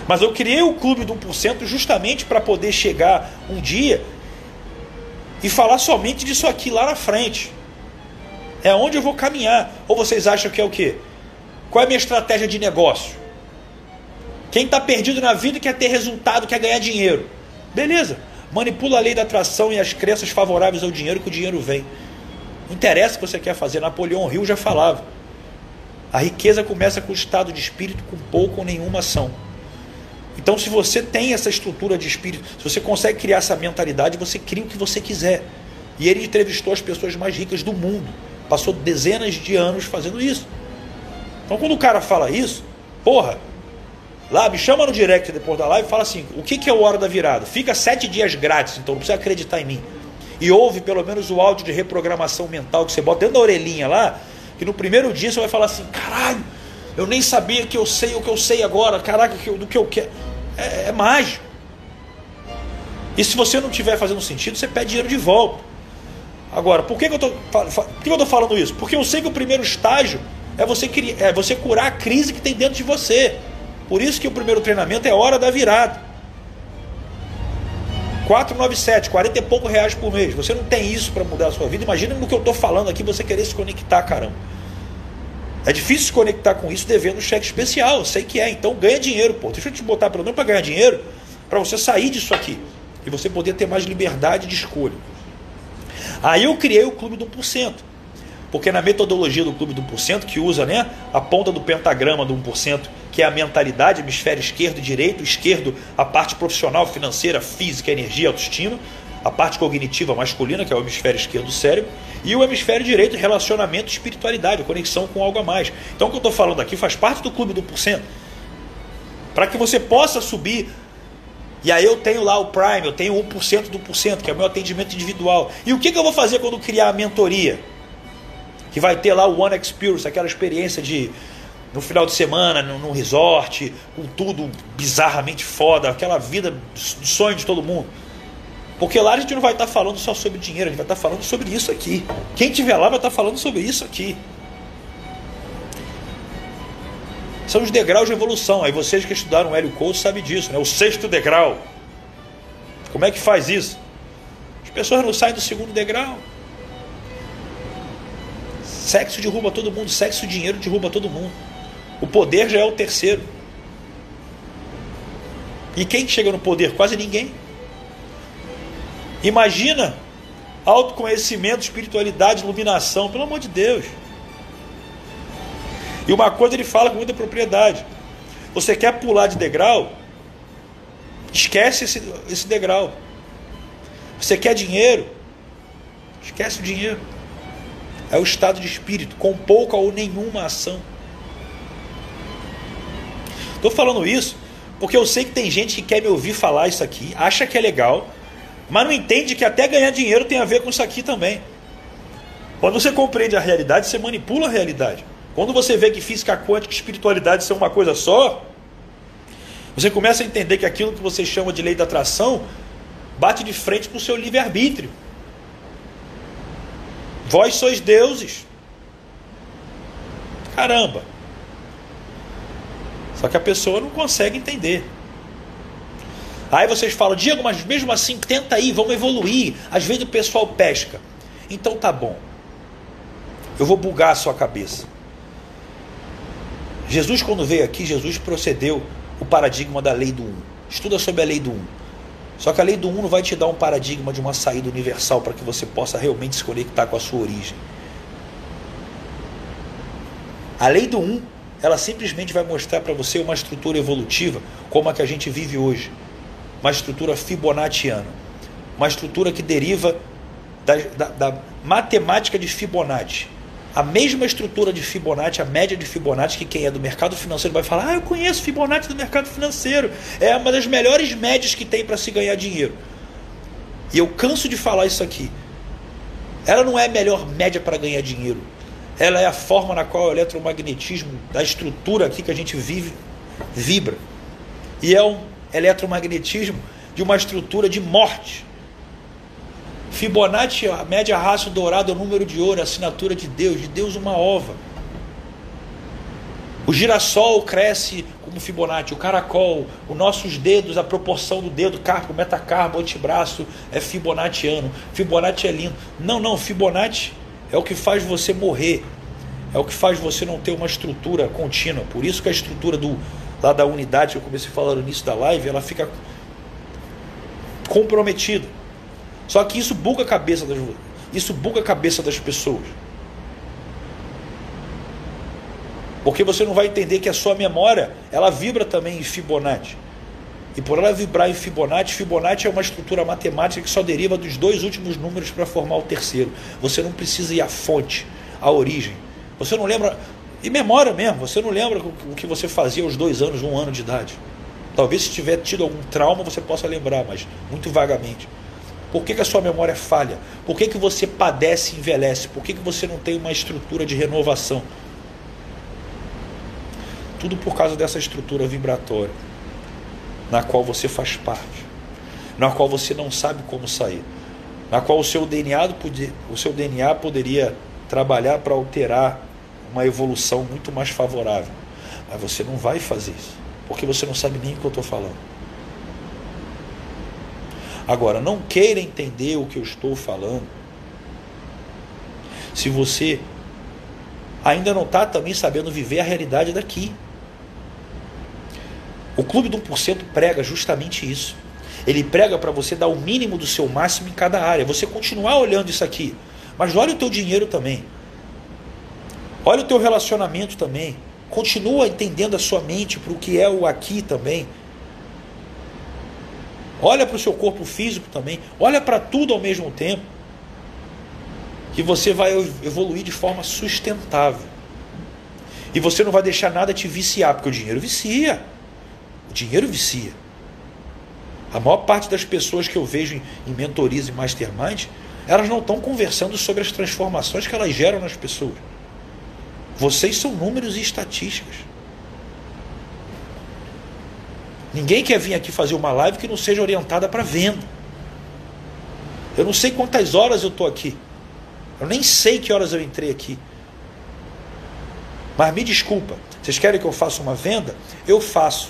Mas eu criei o clube do 1% justamente para poder chegar um dia e falar somente disso aqui lá na frente. É onde eu vou caminhar. Ou vocês acham que é o quê? Qual é a minha estratégia de negócio? Quem está perdido na vida quer ter resultado, quer ganhar dinheiro. Beleza. Manipula a lei da atração e as crenças favoráveis ao dinheiro que o dinheiro vem. Não interessa o que você quer fazer. Napoleão Hill já falava. A riqueza começa com o estado de espírito com pouco ou nenhuma ação. Então, se você tem essa estrutura de espírito, se você consegue criar essa mentalidade, você cria o que você quiser. E ele entrevistou as pessoas mais ricas do mundo. Passou dezenas de anos fazendo isso. Então, quando o cara fala isso, porra, lá me chama no direct depois da live e fala assim: o que, que é o hora da virada? Fica sete dias grátis, então não precisa acreditar em mim. E ouve pelo menos o áudio de reprogramação mental que você bota dentro da orelhinha lá que no primeiro dia você vai falar assim: caralho, eu nem sabia que eu sei o que eu sei agora, caraca, do que eu quero. É, é mágico. E se você não estiver fazendo sentido, você pede dinheiro de volta. Agora, por que, que eu estou falando isso? Porque eu sei que o primeiro estágio é você, é você curar a crise que tem dentro de você. Por isso que o primeiro treinamento é hora da virada. 497, 40 e pouco reais por mês. Você não tem isso para mudar a sua vida. Imagina no que eu estou falando aqui, você querer se conectar, caramba. É difícil se conectar com isso devendo um cheque especial. Eu sei que é. Então ganha dinheiro, pô. Deixa eu te botar pelo menos para ganhar dinheiro, para você sair disso aqui. E você poder ter mais liberdade de escolha. Aí eu criei o Clube do 1%. Porque na metodologia do Clube do 1%, que usa né, a ponta do pentagrama do 1%, que é a mentalidade, hemisfério esquerdo e direito, esquerdo a parte profissional, financeira, física, energia, autoestima, a parte cognitiva masculina, que é o hemisfério esquerdo do cérebro, e o hemisfério direito, relacionamento, espiritualidade, conexão com algo a mais. Então o que eu estou falando aqui faz parte do Clube do 1%. Para que você possa subir e aí eu tenho lá o Prime, eu tenho 1% do 1%, que é o meu atendimento individual. E o que, que eu vou fazer quando criar a mentoria? Que vai ter lá o One Experience, aquela experiência de no final de semana, num resort, com tudo bizarramente foda, aquela vida do sonho de todo mundo. Porque lá a gente não vai estar falando só sobre dinheiro, a gente vai estar falando sobre isso aqui. Quem estiver lá vai estar falando sobre isso aqui. São os degraus de evolução. Aí vocês que estudaram Hélio Couto sabem disso, né? O sexto degrau. Como é que faz isso? As pessoas não saem do segundo degrau. Sexo derruba todo mundo, sexo e dinheiro derruba todo mundo. O poder já é o terceiro. E quem chega no poder? Quase ninguém. Imagina autoconhecimento, espiritualidade, iluminação, pelo amor de Deus. E uma coisa ele fala com muita propriedade: você quer pular de degrau? Esquece esse, esse degrau. Você quer dinheiro? Esquece o dinheiro. É o estado de espírito, com pouca ou nenhuma ação. Estou falando isso porque eu sei que tem gente que quer me ouvir falar isso aqui, acha que é legal, mas não entende que até ganhar dinheiro tem a ver com isso aqui também. Quando você compreende a realidade, você manipula a realidade. Quando você vê que física quântica e espiritualidade são uma coisa só, você começa a entender que aquilo que você chama de lei da atração bate de frente com o seu livre-arbítrio. Vós sois deuses. Caramba. Só que a pessoa não consegue entender. Aí vocês falam, Diego, mas mesmo assim, tenta aí, vamos evoluir. Às vezes o pessoal pesca. Então tá bom. Eu vou bugar a sua cabeça. Jesus, quando veio aqui, Jesus procedeu o paradigma da lei do um. Estuda sobre a lei do um. Só que a lei do um não vai te dar um paradigma de uma saída universal para que você possa realmente se conectar com a sua origem. A lei do um, ela simplesmente vai mostrar para você uma estrutura evolutiva como a que a gente vive hoje. Uma estrutura fibonacciana. Uma estrutura que deriva da, da, da matemática de Fibonacci a mesma estrutura de Fibonacci, a média de Fibonacci, que quem é do mercado financeiro vai falar: Ah, eu conheço Fibonacci do mercado financeiro. É uma das melhores médias que tem para se ganhar dinheiro. E eu canso de falar isso aqui. Ela não é a melhor média para ganhar dinheiro. Ela é a forma na qual o eletromagnetismo, da estrutura aqui que a gente vive, vibra. E é um eletromagnetismo de uma estrutura de morte. Fibonacci, a média raça dourada o número de ouro, a assinatura de Deus, de Deus uma ova. O girassol cresce como Fibonacci, o caracol, os nossos dedos, a proporção do dedo, carpo, metacarpo, antebraço é Fibonacciano. Fibonacci é lindo. Não, não, Fibonacci é o que faz você morrer. É o que faz você não ter uma estrutura contínua. Por isso que a estrutura do, lá da unidade eu comecei a falar no início da live, ela fica comprometida. Só que isso buga a cabeça das, isso buga a cabeça das pessoas. Porque você não vai entender que a sua memória, ela vibra também em Fibonacci. E por ela vibrar em Fibonacci, Fibonacci é uma estrutura matemática que só deriva dos dois últimos números para formar o terceiro. Você não precisa ir à fonte, à origem. Você não lembra, e memória mesmo, você não lembra o que você fazia aos dois anos, um ano de idade. Talvez se tiver tido algum trauma você possa lembrar, mas muito vagamente. Por que, que a sua memória falha? Por que, que você padece e envelhece? Por que, que você não tem uma estrutura de renovação? Tudo por causa dessa estrutura vibratória, na qual você faz parte, na qual você não sabe como sair. na qual o seu DNA, o seu DNA poderia trabalhar para alterar uma evolução muito mais favorável. Mas você não vai fazer isso, porque você não sabe nem o que eu estou falando. Agora, não queira entender o que eu estou falando se você ainda não está também sabendo viver a realidade daqui. O Clube do 1% prega justamente isso. Ele prega para você dar o mínimo do seu máximo em cada área. Você continuar olhando isso aqui. Mas olha o teu dinheiro também. Olha o teu relacionamento também. Continua entendendo a sua mente para o que é o aqui também. Olha para o seu corpo físico também. Olha para tudo ao mesmo tempo. Que você vai evoluir de forma sustentável. E você não vai deixar nada te viciar, porque o dinheiro vicia. O dinheiro vicia. A maior parte das pessoas que eu vejo em, em mentorias e mastermind, elas não estão conversando sobre as transformações que elas geram nas pessoas. Vocês são números e estatísticas. Ninguém quer vir aqui fazer uma live que não seja orientada para venda. Eu não sei quantas horas eu estou aqui. Eu nem sei que horas eu entrei aqui. Mas me desculpa, vocês querem que eu faça uma venda? Eu faço.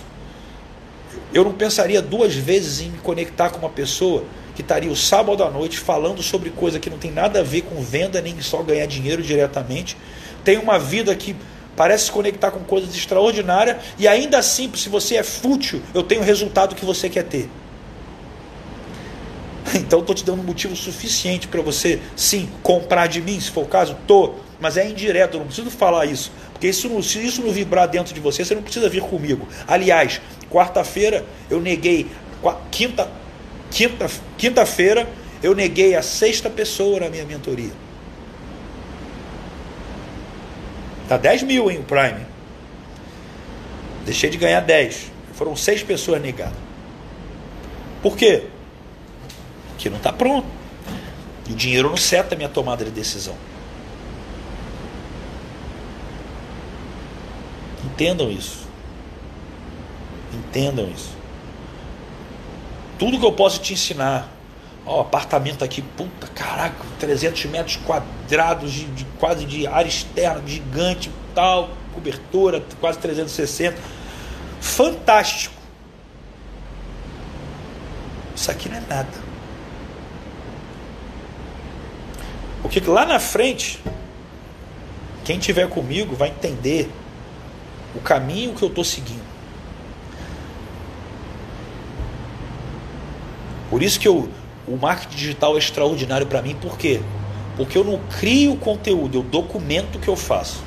Eu não pensaria duas vezes em me conectar com uma pessoa que estaria o sábado à noite falando sobre coisa que não tem nada a ver com venda, nem só ganhar dinheiro diretamente. Tem uma vida que parece se conectar com coisas extraordinárias e ainda assim, se você é fútil, eu tenho o resultado que você quer ter. Então estou te dando um motivo suficiente para você, sim, comprar de mim, se for o caso, tô, mas é indireto, não preciso falar isso. Porque isso não, se isso não vibrar dentro de você, você não precisa vir comigo. Aliás, quarta-feira eu neguei, quinta, quinta, quinta-feira eu neguei a sexta pessoa na minha mentoria. Tá 10 mil, o Prime. Deixei de ganhar 10. Foram seis pessoas negadas. Por quê? Porque não está pronto. E o dinheiro não seta a minha tomada de decisão. Entendam isso. Entendam isso. Tudo que eu posso te ensinar. Ó, apartamento aqui, puta caraca, 300 metros quadrados de, de quase de área externa, gigante, tal, cobertura, quase 360. Fantástico. Isso aqui não é nada. Porque lá na frente, quem tiver comigo vai entender o caminho que eu estou seguindo. Por isso que eu, o marketing digital é extraordinário para mim, por quê? Porque eu não crio conteúdo, eu documento o que eu faço.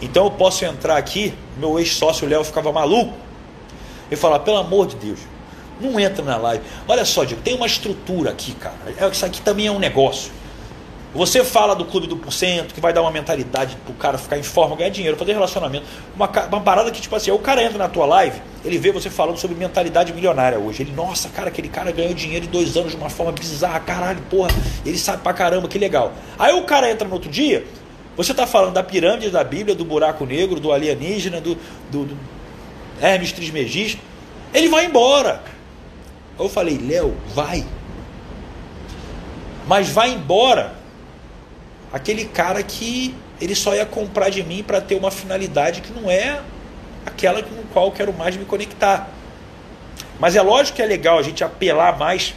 Então eu posso entrar aqui, meu ex-sócio Léo ficava maluco, e falar, pelo amor de Deus, não entra na live. Olha só, Diego, tem uma estrutura aqui, cara. É, isso aqui também é um negócio. Você fala do clube do porcento, que vai dar uma mentalidade pro cara ficar em forma, ganhar dinheiro, fazer relacionamento. Uma, uma parada que, tipo assim, o cara entra na tua live, ele vê você falando sobre mentalidade milionária hoje. Ele, nossa, cara, aquele cara ganhou dinheiro em dois anos de uma forma bizarra, caralho, porra, ele sabe pra caramba, que legal. Aí o cara entra no outro dia, você tá falando da pirâmide da Bíblia, do buraco negro, do alienígena, do, do, do Hermes Trismegisto. Ele vai embora. Eu falei, Léo, vai. Mas vai embora aquele cara que ele só ia comprar de mim para ter uma finalidade que não é aquela com qual eu quero mais me conectar. Mas é lógico que é legal a gente apelar mais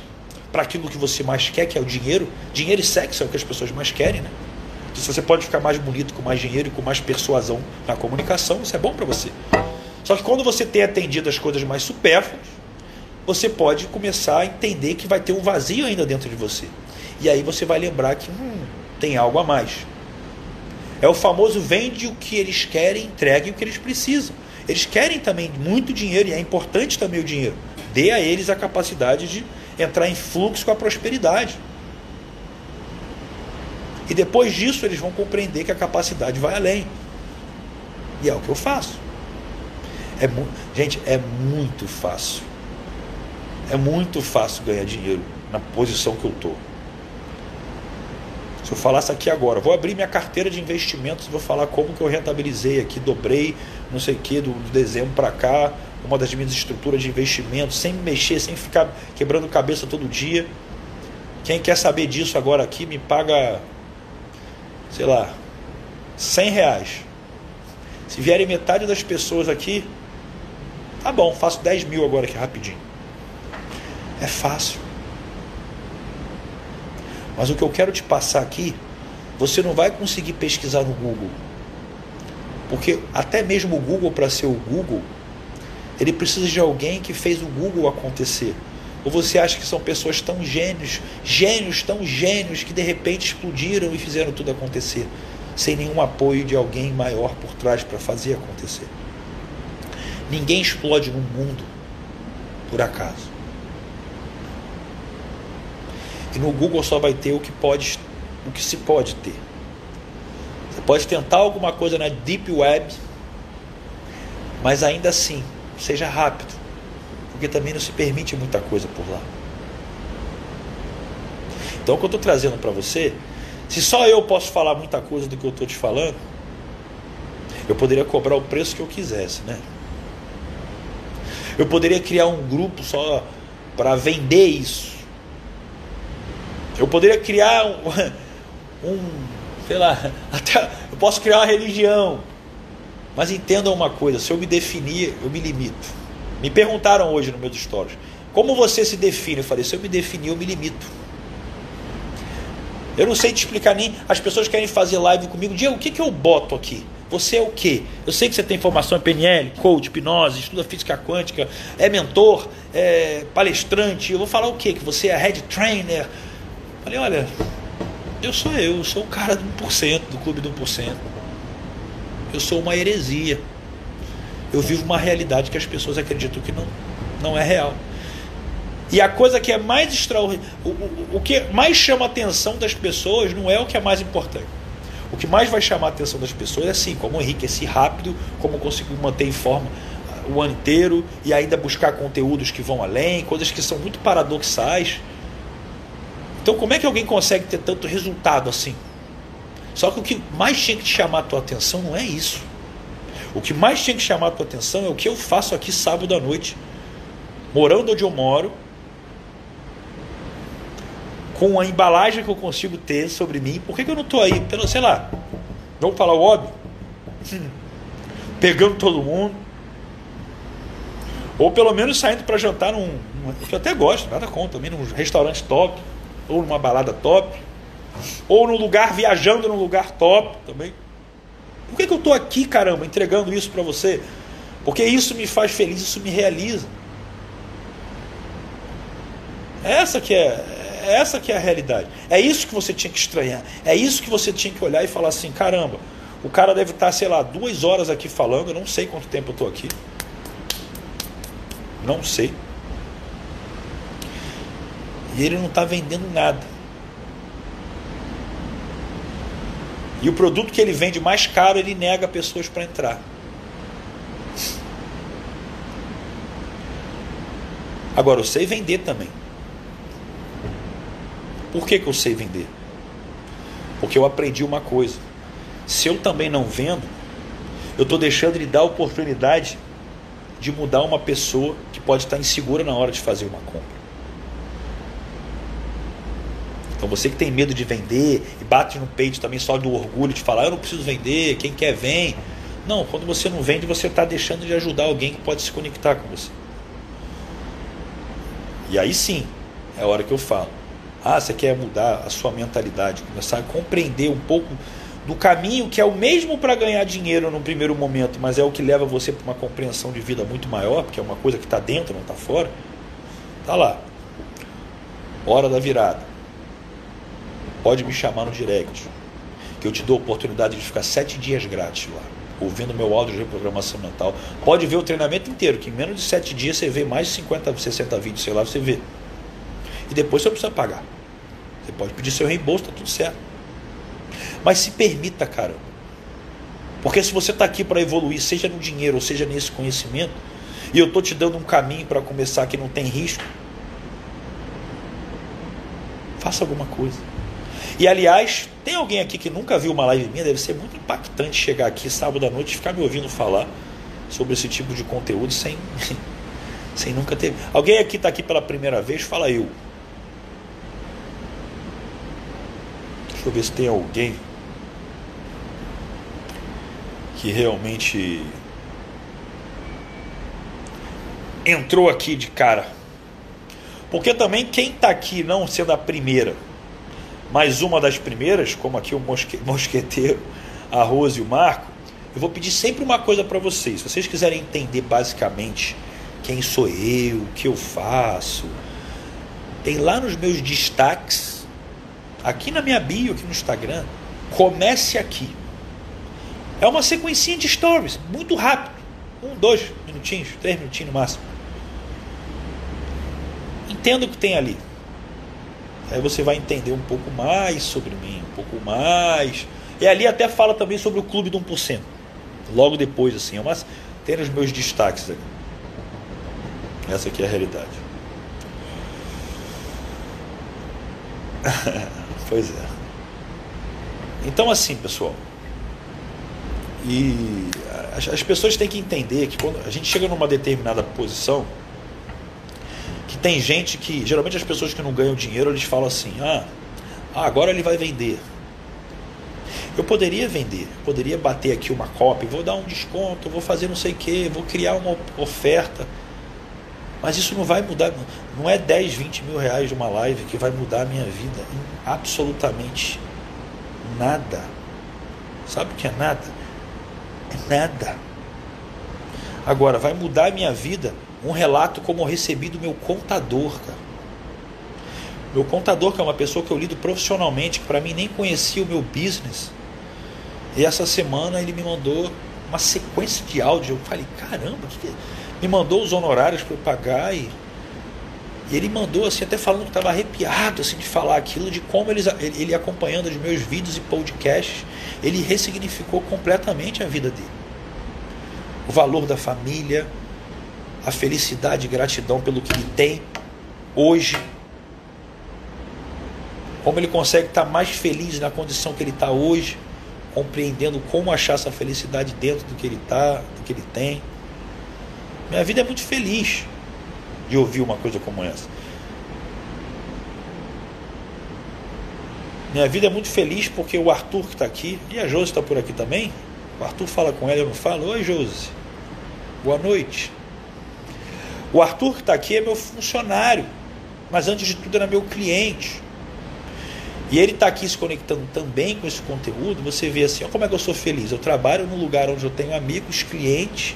para aquilo que você mais quer, que é o dinheiro. Dinheiro e sexo é o que as pessoas mais querem, né? Então, se você pode ficar mais bonito com mais dinheiro e com mais persuasão na comunicação, isso é bom para você. Só que quando você tem atendido as coisas mais supérfluas, você pode começar a entender que vai ter um vazio ainda dentro de você. E aí você vai lembrar que hum, tem algo a mais. É o famoso vende o que eles querem, entregue o que eles precisam. Eles querem também muito dinheiro e é importante também o dinheiro. Dê a eles a capacidade de entrar em fluxo com a prosperidade. E depois disso eles vão compreender que a capacidade vai além. E é o que eu faço. É Gente, é muito fácil. É muito fácil ganhar dinheiro na posição que eu estou. Se eu falasse aqui agora, vou abrir minha carteira de investimentos, vou falar como que eu rentabilizei aqui, dobrei, não sei o que, do, dezembro para cá, uma das minhas estruturas de investimento, sem mexer, sem ficar quebrando cabeça todo dia. Quem quer saber disso agora aqui me paga, sei lá, 100 reais. Se vierem metade das pessoas aqui, tá bom, faço 10 mil agora aqui rapidinho. É fácil. Mas o que eu quero te passar aqui, você não vai conseguir pesquisar no Google. Porque até mesmo o Google, para ser o Google, ele precisa de alguém que fez o Google acontecer. Ou você acha que são pessoas tão gênios, gênios tão gênios, que de repente explodiram e fizeram tudo acontecer, sem nenhum apoio de alguém maior por trás para fazer acontecer? Ninguém explode no mundo por acaso. E no Google só vai ter o que pode, o que se pode ter. Você pode tentar alguma coisa na Deep Web, mas ainda assim, seja rápido, porque também não se permite muita coisa por lá. Então, o que eu estou trazendo para você, se só eu posso falar muita coisa do que eu estou te falando, eu poderia cobrar o preço que eu quisesse, né? Eu poderia criar um grupo só para vender isso. Eu poderia criar um, um, sei lá, até eu posso criar uma religião. Mas entendam uma coisa, se eu me definir, eu me limito. Me perguntaram hoje no meus stories, como você se define? Eu falei, se eu me definir, eu me limito. Eu não sei te explicar nem. As pessoas querem fazer live comigo. Diego, o que, que eu boto aqui? Você é o quê? Eu sei que você tem formação em PNL, coach, hipnose, estuda física quântica, é mentor, é palestrante. Eu vou falar o quê? Que você é head trainer, Falei, olha, eu sou eu, eu sou o cara do 1%, do clube do 1%. Eu sou uma heresia. Eu vivo uma realidade que as pessoas acreditam que não, não é real. E a coisa que é mais extraordinária, o, o, o que mais chama a atenção das pessoas não é o que é mais importante. O que mais vai chamar a atenção das pessoas é assim, como enriquecer rápido, como conseguir manter em forma o ano inteiro e ainda buscar conteúdos que vão além, coisas que são muito paradoxais. Então, como é que alguém consegue ter tanto resultado assim? Só que o que mais tinha que te chamar a tua atenção não é isso. O que mais tinha que chamar a tua atenção é o que eu faço aqui sábado à noite, morando onde eu moro, com a embalagem que eu consigo ter sobre mim. Por que, que eu não estou aí, pelo, sei lá, vamos falar o óbvio? Pegando todo mundo. Ou pelo menos saindo para jantar num, num. Eu até gosto, nada contra num restaurante top ou numa balada top, ou num lugar viajando num lugar top também. Por que, que eu estou aqui, caramba, entregando isso para você? Porque isso me faz feliz, isso me realiza. Essa que é, essa que é a realidade. É isso que você tinha que estranhar. É isso que você tinha que olhar e falar assim, caramba, o cara deve estar, sei lá, duas horas aqui falando, eu não sei quanto tempo eu estou aqui. Não sei. E ele não está vendendo nada. E o produto que ele vende mais caro, ele nega pessoas para entrar. Agora, eu sei vender também. Por que, que eu sei vender? Porque eu aprendi uma coisa. Se eu também não vendo, eu estou deixando de dar a oportunidade de mudar uma pessoa que pode estar insegura na hora de fazer uma compra. Então você que tem medo de vender e bate no peito também só do orgulho de falar, eu não preciso vender, quem quer vem. Não, quando você não vende, você está deixando de ajudar alguém que pode se conectar com você. E aí sim, é a hora que eu falo. Ah, você quer mudar a sua mentalidade, começar a compreender um pouco do caminho que é o mesmo para ganhar dinheiro no primeiro momento, mas é o que leva você para uma compreensão de vida muito maior, porque é uma coisa que está dentro, não está fora. Tá lá. Hora da virada. Pode me chamar no direct, que eu te dou a oportunidade de ficar sete dias grátis lá, ouvindo meu áudio de reprogramação mental. Pode ver o treinamento inteiro, que em menos de sete dias você vê mais de 50, 60 vídeos, sei lá, você vê. E depois você não precisa pagar. Você pode pedir seu reembolso, tá tudo certo. Mas se permita, cara. Porque se você está aqui para evoluir, seja no dinheiro ou seja nesse conhecimento, e eu estou te dando um caminho para começar que não tem risco, faça alguma coisa. E aliás, tem alguém aqui que nunca viu uma live minha? Deve ser muito impactante chegar aqui sábado à noite e ficar me ouvindo falar sobre esse tipo de conteúdo sem, sem nunca ter. Alguém aqui está aqui pela primeira vez? Fala eu. Deixa eu ver se tem alguém que realmente entrou aqui de cara. Porque também quem está aqui não sendo a primeira, mas uma das primeiras, como aqui o mosque, mosqueteiro, a Rose e o Marco, eu vou pedir sempre uma coisa para vocês. Se vocês quiserem entender basicamente quem sou eu, o que eu faço, tem lá nos meus destaques, aqui na minha bio, aqui no Instagram, comece aqui. É uma sequencinha de stories, muito rápido. Um, dois minutinhos, três minutinhos no máximo. Entenda o que tem ali. Aí você vai entender um pouco mais sobre mim, um pouco mais. E ali até fala também sobre o clube do 1%. Logo depois, assim, mas tem os meus destaques ali. Essa aqui é a realidade. pois é. Então assim, pessoal. E as pessoas têm que entender que quando a gente chega numa determinada posição, que tem gente que, geralmente as pessoas que não ganham dinheiro, eles falam assim: ah, agora ele vai vender. Eu poderia vender, poderia bater aqui uma cópia, vou dar um desconto, vou fazer não sei o que, vou criar uma oferta. Mas isso não vai mudar, não é 10, 20 mil reais de uma live que vai mudar a minha vida em absolutamente nada. Sabe o que é nada? É nada. Agora, vai mudar a minha vida um relato como eu recebi do meu contador, cara. Meu contador, que é uma pessoa que eu lido profissionalmente, que para mim nem conhecia o meu business. E essa semana ele me mandou uma sequência de áudio. Eu falei, caramba, que, que... É? me mandou os honorários para eu pagar e, e, ele mandou assim, até falando que estava arrepiado assim, de falar aquilo, de como ele, ele acompanhando os meus vídeos e podcasts, ele ressignificou completamente a vida dele. O valor da família, a felicidade e gratidão pelo que ele tem hoje. Como ele consegue estar mais feliz na condição que ele está hoje, compreendendo como achar essa felicidade dentro do que ele está, do que ele tem. Minha vida é muito feliz de ouvir uma coisa como essa. Minha vida é muito feliz porque o Arthur que está aqui, e a Josi está por aqui também. O Arthur fala com ela, eu não falo. Oi, Josi. Boa noite. O Arthur que está aqui é meu funcionário, mas antes de tudo era meu cliente. E ele está aqui se conectando também com esse conteúdo. Você vê assim, ó, como é que eu sou feliz. Eu trabalho num lugar onde eu tenho amigos, clientes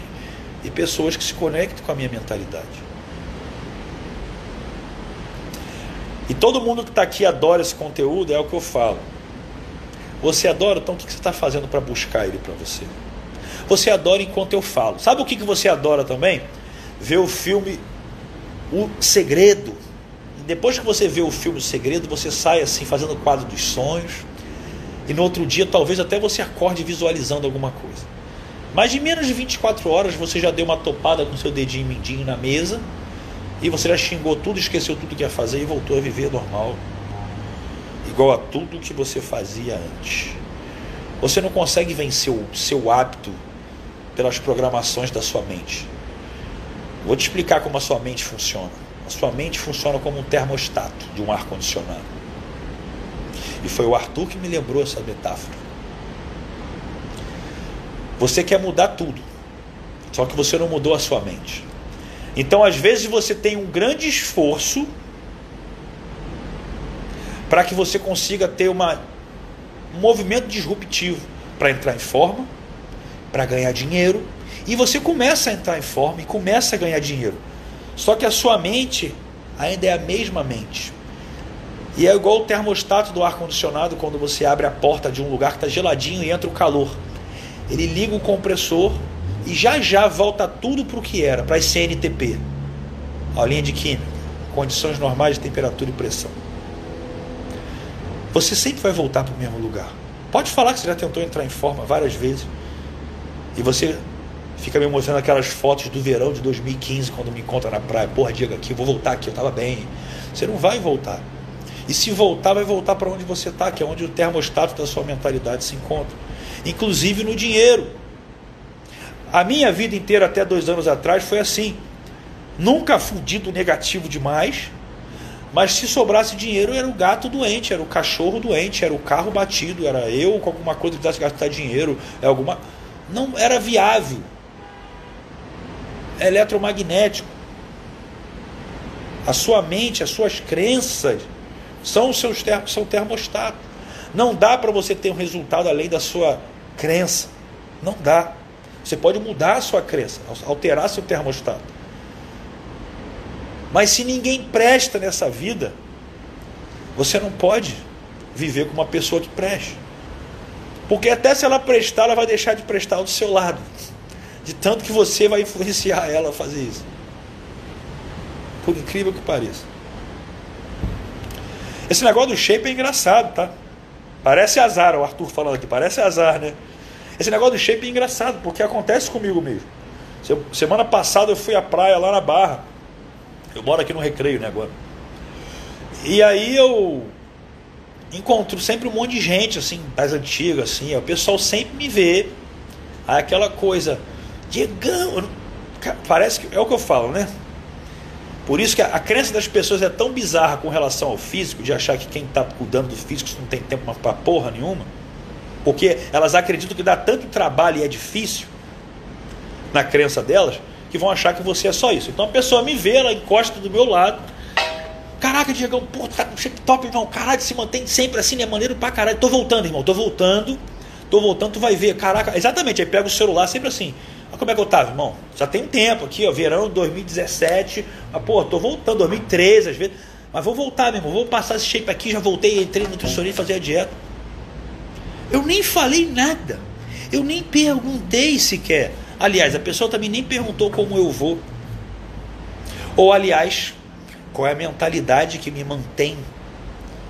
e pessoas que se conectam com a minha mentalidade. E todo mundo que está aqui adora esse conteúdo, é o que eu falo. Você adora, então o que você está fazendo para buscar ele para você? Você adora enquanto eu falo. Sabe o que você adora também? Ver o filme O Segredo. E depois que você vê o filme O Segredo, você sai assim fazendo o quadro dos sonhos. E no outro dia, talvez até você acorde visualizando alguma coisa. Mas de menos de 24 horas, você já deu uma topada com seu dedinho mindinho na mesa. E você já xingou tudo, esqueceu tudo que ia fazer e voltou a viver normal. Igual a tudo que você fazia antes. Você não consegue vencer o seu hábito pelas programações da sua mente. Vou te explicar como a sua mente funciona. A sua mente funciona como um termostato de um ar-condicionado. E foi o Arthur que me lembrou essa metáfora. Você quer mudar tudo, só que você não mudou a sua mente. Então, às vezes, você tem um grande esforço para que você consiga ter uma, um movimento disruptivo para entrar em forma, para ganhar dinheiro, e você começa a entrar em forma e começa a ganhar dinheiro. Só que a sua mente ainda é a mesma mente. E é igual o termostato do ar-condicionado quando você abre a porta de um lugar que está geladinho e entra o calor. Ele liga o compressor e já já volta tudo para o que era, para as CNTP. A linha de química, condições normais de temperatura e pressão. Você sempre vai voltar para o mesmo lugar. Pode falar que você já tentou entrar em forma várias vezes. E você fica me mostrando aquelas fotos do verão de 2015, quando me encontra na praia. Porra, diga aqui, vou voltar aqui, eu estava bem. Você não vai voltar. E se voltar, vai voltar para onde você está, que é onde o termostato da sua mentalidade se encontra. Inclusive no dinheiro. A minha vida inteira, até dois anos atrás, foi assim. Nunca fudido negativo demais, Mas se sobrasse dinheiro, era o gato doente, era o cachorro doente, era o carro batido, era eu com alguma coisa que precisasse gastar dinheiro, é alguma. Não era viável. Eletromagnético. A sua mente, as suas crenças são o seu, seu termostato. Não dá para você ter um resultado além da sua crença. Não dá. Você pode mudar a sua crença, alterar seu termostato. Mas se ninguém presta nessa vida, você não pode viver com uma pessoa que preste. Porque até se ela prestar, ela vai deixar de prestar do seu lado. De tanto que você vai influenciar ela a fazer isso. Por incrível que pareça. Esse negócio do shape é engraçado, tá? Parece azar, o Arthur falando aqui, parece azar, né? Esse negócio do shape é engraçado, porque acontece comigo mesmo. Semana passada eu fui à praia lá na Barra. Eu moro aqui no Recreio, né, agora. E aí eu encontro sempre um monte de gente, assim, das antigas, assim. O pessoal sempre me vê. Aí aquela coisa, Diegão, parece que é o que eu falo, né? Por isso que a, a crença das pessoas é tão bizarra com relação ao físico, de achar que quem está cuidando do físico não tem tempo para porra nenhuma. Porque elas acreditam que dá tanto trabalho e é difícil na crença delas, que vão achar que você é só isso. Então a pessoa me vê, ela encosta do meu lado. Caraca, Diegão, pô, tá com shape top, irmão. Caralho, se mantém sempre assim, é maneiro pra caralho. Tô voltando, irmão, tô voltando. Tô voltando, tu vai ver. Caraca, exatamente. Aí pega o celular sempre assim. Como é que eu tava, irmão. Já tem um tempo aqui, ó, verão 2017. Mas, pô, tô voltando, 2013 às vezes. Mas vou voltar, meu irmão. Vou passar esse shape aqui. Já voltei, entrei no nutricionista fazer a dieta. Eu nem falei nada. Eu nem perguntei sequer. Aliás, a pessoa também nem perguntou como eu vou. Ou, aliás, qual é a mentalidade que me mantém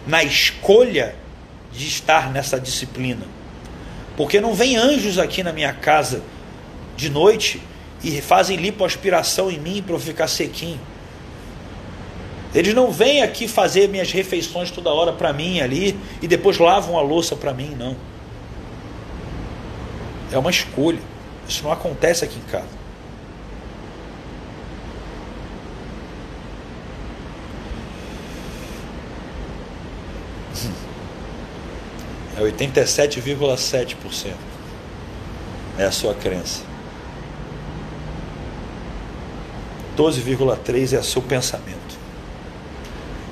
na escolha de estar nessa disciplina. Porque não vem anjos aqui na minha casa de noite e fazem lipoaspiração em mim para eu ficar sequinho. Eles não vêm aqui fazer minhas refeições toda hora para mim ali e depois lavam a louça para mim, não. É uma escolha. Isso não acontece aqui em casa. É 87,7%. É a sua crença. 12,3% é seu pensamento.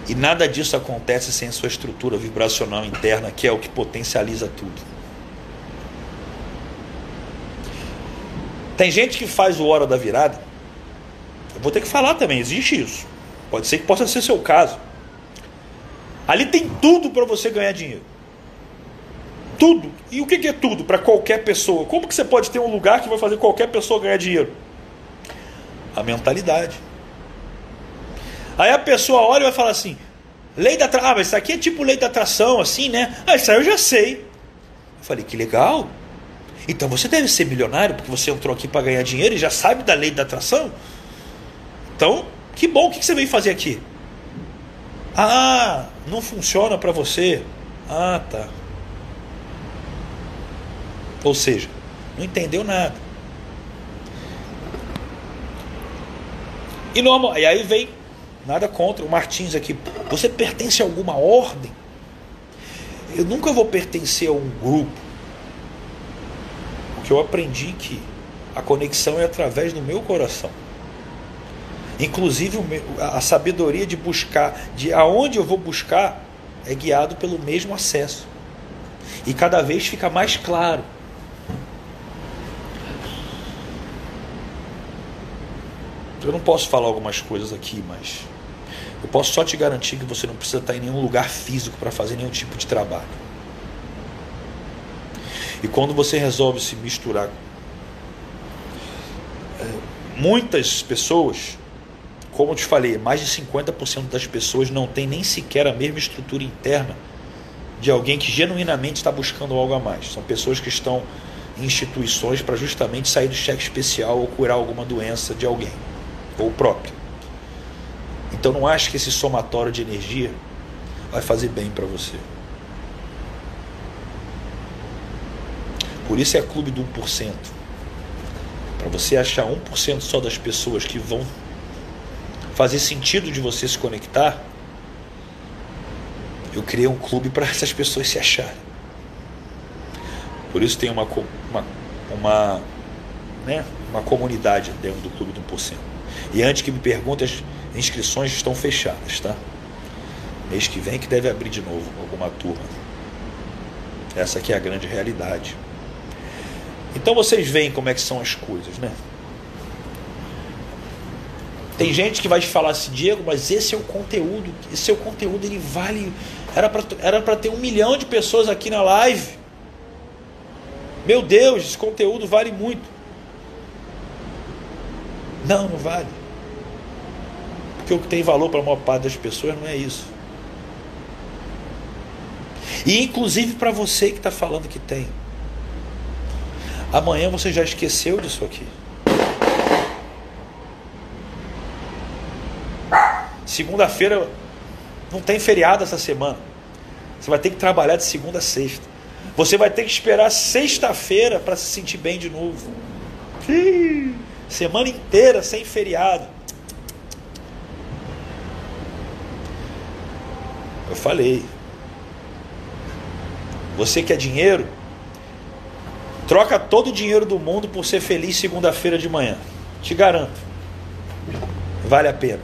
E nada disso acontece sem sua estrutura vibracional interna, que é o que potencializa tudo. Tem gente que faz o hora da virada. Eu vou ter que falar também, existe isso. Pode ser que possa ser seu caso. Ali tem tudo para você ganhar dinheiro. Tudo. E o que é tudo para qualquer pessoa? Como que você pode ter um lugar que vai fazer qualquer pessoa ganhar dinheiro? A mentalidade. Aí a pessoa olha e vai falar assim: lei da atração. Ah, mas isso aqui é tipo lei da atração, assim, né? Ah, isso aí eu já sei. Eu falei: que legal. Então você deve ser milionário, porque você entrou aqui para ganhar dinheiro e já sabe da lei da atração. Então, que bom, o que você veio fazer aqui? Ah, não funciona para você. Ah, tá. Ou seja, não entendeu nada. E, normal, e aí vem, nada contra o Martins aqui. Você pertence a alguma ordem? Eu nunca vou pertencer a um grupo que eu aprendi que a conexão é através do meu coração. Inclusive a sabedoria de buscar, de aonde eu vou buscar, é guiado pelo mesmo acesso. E cada vez fica mais claro. Eu não posso falar algumas coisas aqui, mas eu posso só te garantir que você não precisa estar em nenhum lugar físico para fazer nenhum tipo de trabalho. E quando você resolve se misturar, é, muitas pessoas, como eu te falei, mais de 50% das pessoas não tem nem sequer a mesma estrutura interna de alguém que genuinamente está buscando algo a mais. São pessoas que estão em instituições para justamente sair do cheque especial ou curar alguma doença de alguém ou próprio. Então não acho que esse somatório de energia vai fazer bem para você. Por isso é clube do 1%. Para você achar 1% só das pessoas que vão fazer sentido de você se conectar, Eu criei um clube para essas pessoas se acharem. Por isso tem uma, uma, uma, né, uma comunidade dentro do clube do 1%. E antes que me perguntem, as inscrições estão fechadas, tá? Mês que vem que deve abrir de novo alguma turma. Essa aqui é a grande realidade. Então vocês veem como é que são as coisas, né? Tem gente que vai te falar assim, Diego, mas esse é o conteúdo, esse é o conteúdo, ele vale. Era para era ter um milhão de pessoas aqui na live. Meu Deus, esse conteúdo vale muito. Não, não vale. Porque o que tem valor para a maior parte das pessoas não é isso. E inclusive para você que está falando que tem. Amanhã você já esqueceu disso aqui. Segunda-feira não tem feriado essa semana. Você vai ter que trabalhar de segunda a sexta. Você vai ter que esperar sexta-feira para se sentir bem de novo. Semana inteira sem feriado. Eu falei. Você quer dinheiro? Troca todo o dinheiro do mundo por ser feliz segunda-feira de manhã. Te garanto. Vale a pena.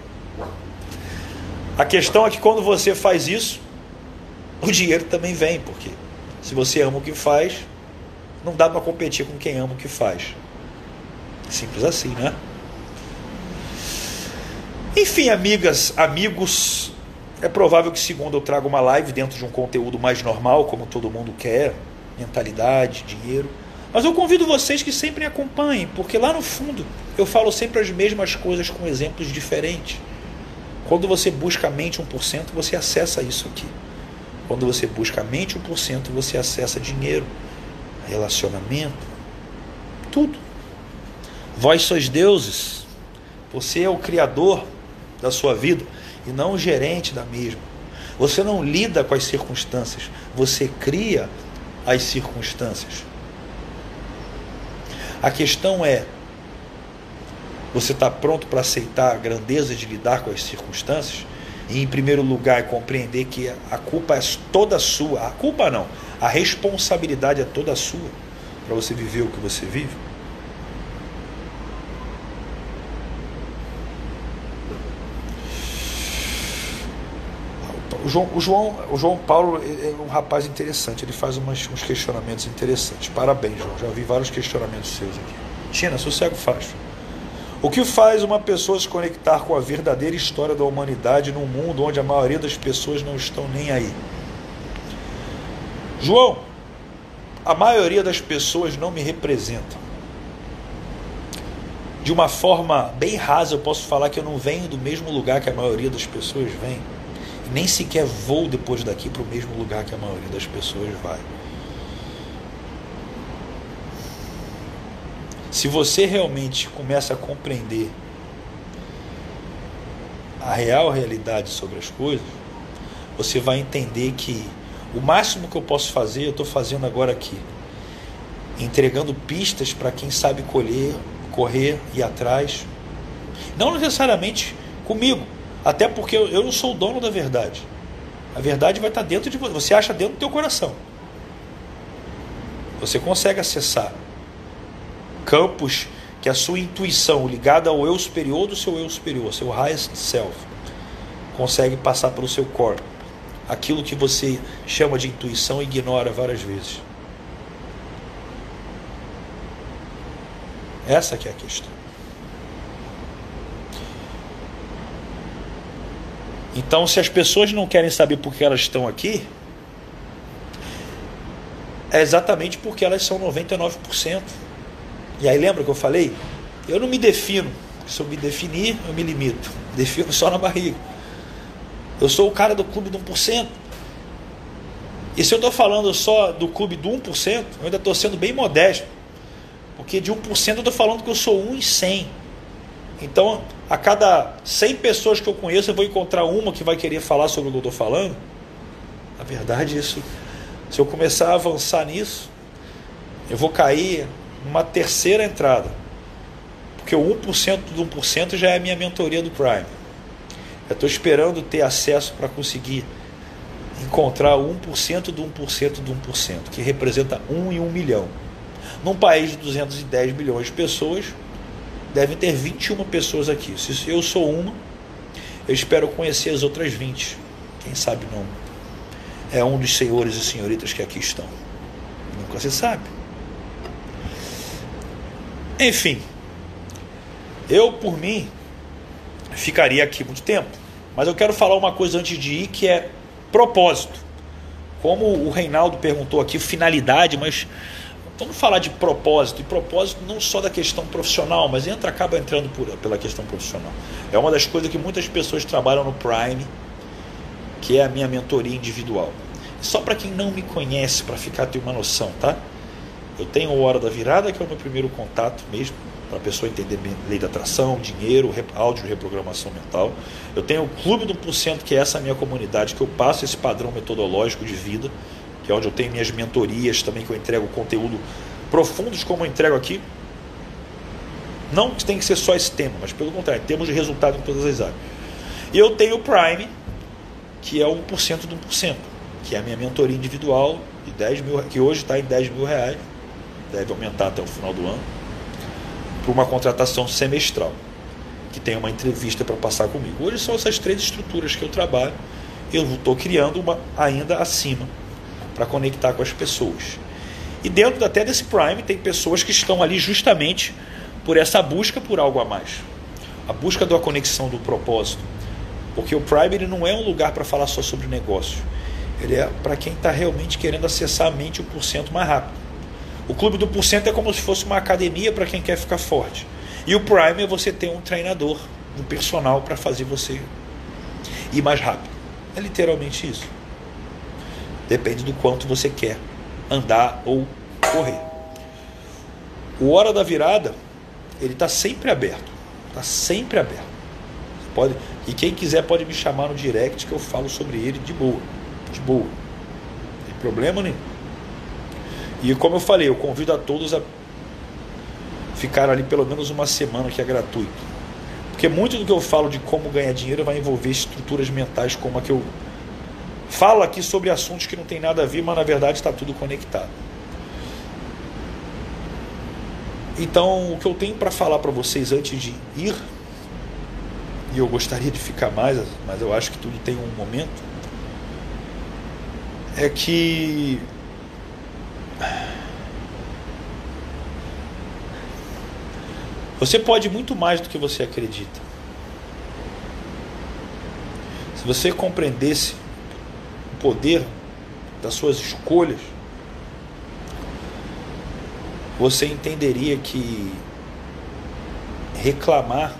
A questão é que quando você faz isso, o dinheiro também vem, porque se você ama o que faz, não dá para competir com quem ama o que faz. Simples assim, né? Enfim, amigas, amigos, é provável que segunda eu traga uma live dentro de um conteúdo mais normal, como todo mundo quer, mentalidade, dinheiro. Mas eu convido vocês que sempre me acompanhem, porque lá no fundo eu falo sempre as mesmas coisas com exemplos diferentes. Quando você busca a mente 1%, você acessa isso aqui. Quando você busca a mente 1%, você acessa dinheiro, relacionamento, tudo. Vós sois deuses. Você é o criador da sua vida e não o gerente da mesma. Você não lida com as circunstâncias, você cria as circunstâncias. A questão é: você está pronto para aceitar a grandeza de lidar com as circunstâncias? E, em primeiro lugar, compreender que a culpa é toda sua. A culpa não, a responsabilidade é toda sua para você viver o que você vive. O João, o João, o João Paulo é um rapaz interessante, ele faz umas, uns questionamentos interessantes. Parabéns, João. Já vi vários questionamentos seus aqui. Tina, sossego fácil. O que faz uma pessoa se conectar com a verdadeira história da humanidade num mundo onde a maioria das pessoas não estão nem aí? João, a maioria das pessoas não me representam. De uma forma bem rasa, eu posso falar que eu não venho do mesmo lugar que a maioria das pessoas vem. Nem sequer vou depois daqui para o mesmo lugar que a maioria das pessoas vai. Se você realmente começa a compreender a real realidade sobre as coisas, você vai entender que o máximo que eu posso fazer, eu estou fazendo agora aqui. Entregando pistas para quem sabe colher, correr e atrás. Não necessariamente comigo, até porque eu não sou o dono da verdade. A verdade vai estar dentro de você. Você acha dentro do teu coração. Você consegue acessar campos que a sua intuição ligada ao eu superior do seu eu superior, seu highest self, consegue passar pelo seu corpo. Aquilo que você chama de intuição ignora várias vezes. Essa que é a questão. Então, se as pessoas não querem saber por que elas estão aqui, é exatamente porque elas são 99%. E aí lembra que eu falei? Eu não me defino. Se eu me definir, eu me limito. Defino só na barriga. Eu sou o cara do clube do 1%. E se eu estou falando só do clube do 1%, eu ainda estou sendo bem modesto. Porque de 1% eu estou falando que eu sou 1 em 100. Então, a cada 100 pessoas que eu conheço, eu vou encontrar uma que vai querer falar sobre o que eu estou falando. Na verdade, isso, se eu começar a avançar nisso, eu vou cair uma terceira entrada. Porque o 1% do 1% já é a minha mentoria do Prime. Eu estou esperando ter acesso para conseguir encontrar 1% do 1% do 1%, que representa 1 em 1 milhão. Num país de 210 milhões de pessoas, devem ter 21 pessoas aqui. Se eu sou uma, eu espero conhecer as outras 20. Quem sabe não é um dos senhores e senhoritas que aqui estão. Nunca se sabe. Enfim, eu por mim ficaria aqui muito tempo, mas eu quero falar uma coisa antes de ir que é propósito. Como o Reinaldo perguntou aqui, finalidade, mas vamos falar de propósito. E propósito não só da questão profissional, mas entra, acaba entrando por, pela questão profissional. É uma das coisas que muitas pessoas trabalham no Prime, que é a minha mentoria individual. Só para quem não me conhece, para ficar ter uma noção, tá? Eu tenho o Hora da Virada, que é o meu primeiro contato mesmo, para a pessoa entender lei da atração, dinheiro, áudio, reprogramação mental. Eu tenho o Clube do Porcento, que é essa minha comunidade, que eu passo esse padrão metodológico de vida, que é onde eu tenho minhas mentorias também, que eu entrego conteúdo profundos como eu entrego aqui. Não que tem que ser só esse tema, mas pelo contrário, temos de resultado em todas as áreas. E eu tenho o Prime, que é o 1% do 1%, que é a minha mentoria individual, de 10 mil, que hoje está em 10 mil reais, deve aumentar até o final do ano, para uma contratação semestral, que tem uma entrevista para passar comigo. Hoje são essas três estruturas que eu trabalho, eu estou criando uma ainda acima, para conectar com as pessoas. E dentro até desse Prime tem pessoas que estão ali justamente por essa busca por algo a mais. A busca da conexão do propósito. Porque o Prime ele não é um lugar para falar só sobre negócio. Ele é para quem está realmente querendo acessar a mente 1% mais rápido. O clube do porcento é como se fosse uma academia para quem quer ficar forte. E o Prime é você ter um treinador, um personal para fazer você ir mais rápido. É literalmente isso. Depende do quanto você quer andar ou correr. O Hora da Virada, ele está sempre aberto. Está sempre aberto. Pode, e quem quiser pode me chamar no direct que eu falo sobre ele de boa. De boa. Não tem problema nenhum. E como eu falei, eu convido a todos a ficar ali pelo menos uma semana que é gratuito. Porque muito do que eu falo de como ganhar dinheiro vai envolver estruturas mentais como a que eu falo aqui sobre assuntos que não tem nada a ver, mas na verdade está tudo conectado. Então, o que eu tenho para falar para vocês antes de ir, e eu gostaria de ficar mais, mas eu acho que tudo tem um momento, é que você pode muito mais do que você acredita. Se você compreendesse poder das suas escolhas, você entenderia que reclamar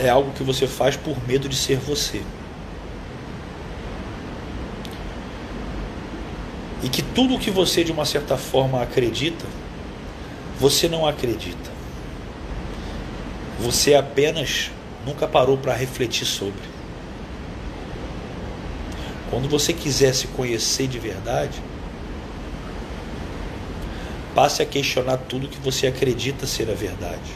é algo que você faz por medo de ser você. E que tudo que você de uma certa forma acredita, você não acredita. Você apenas nunca parou para refletir sobre. Quando você quiser se conhecer de verdade, passe a questionar tudo que você acredita ser a verdade.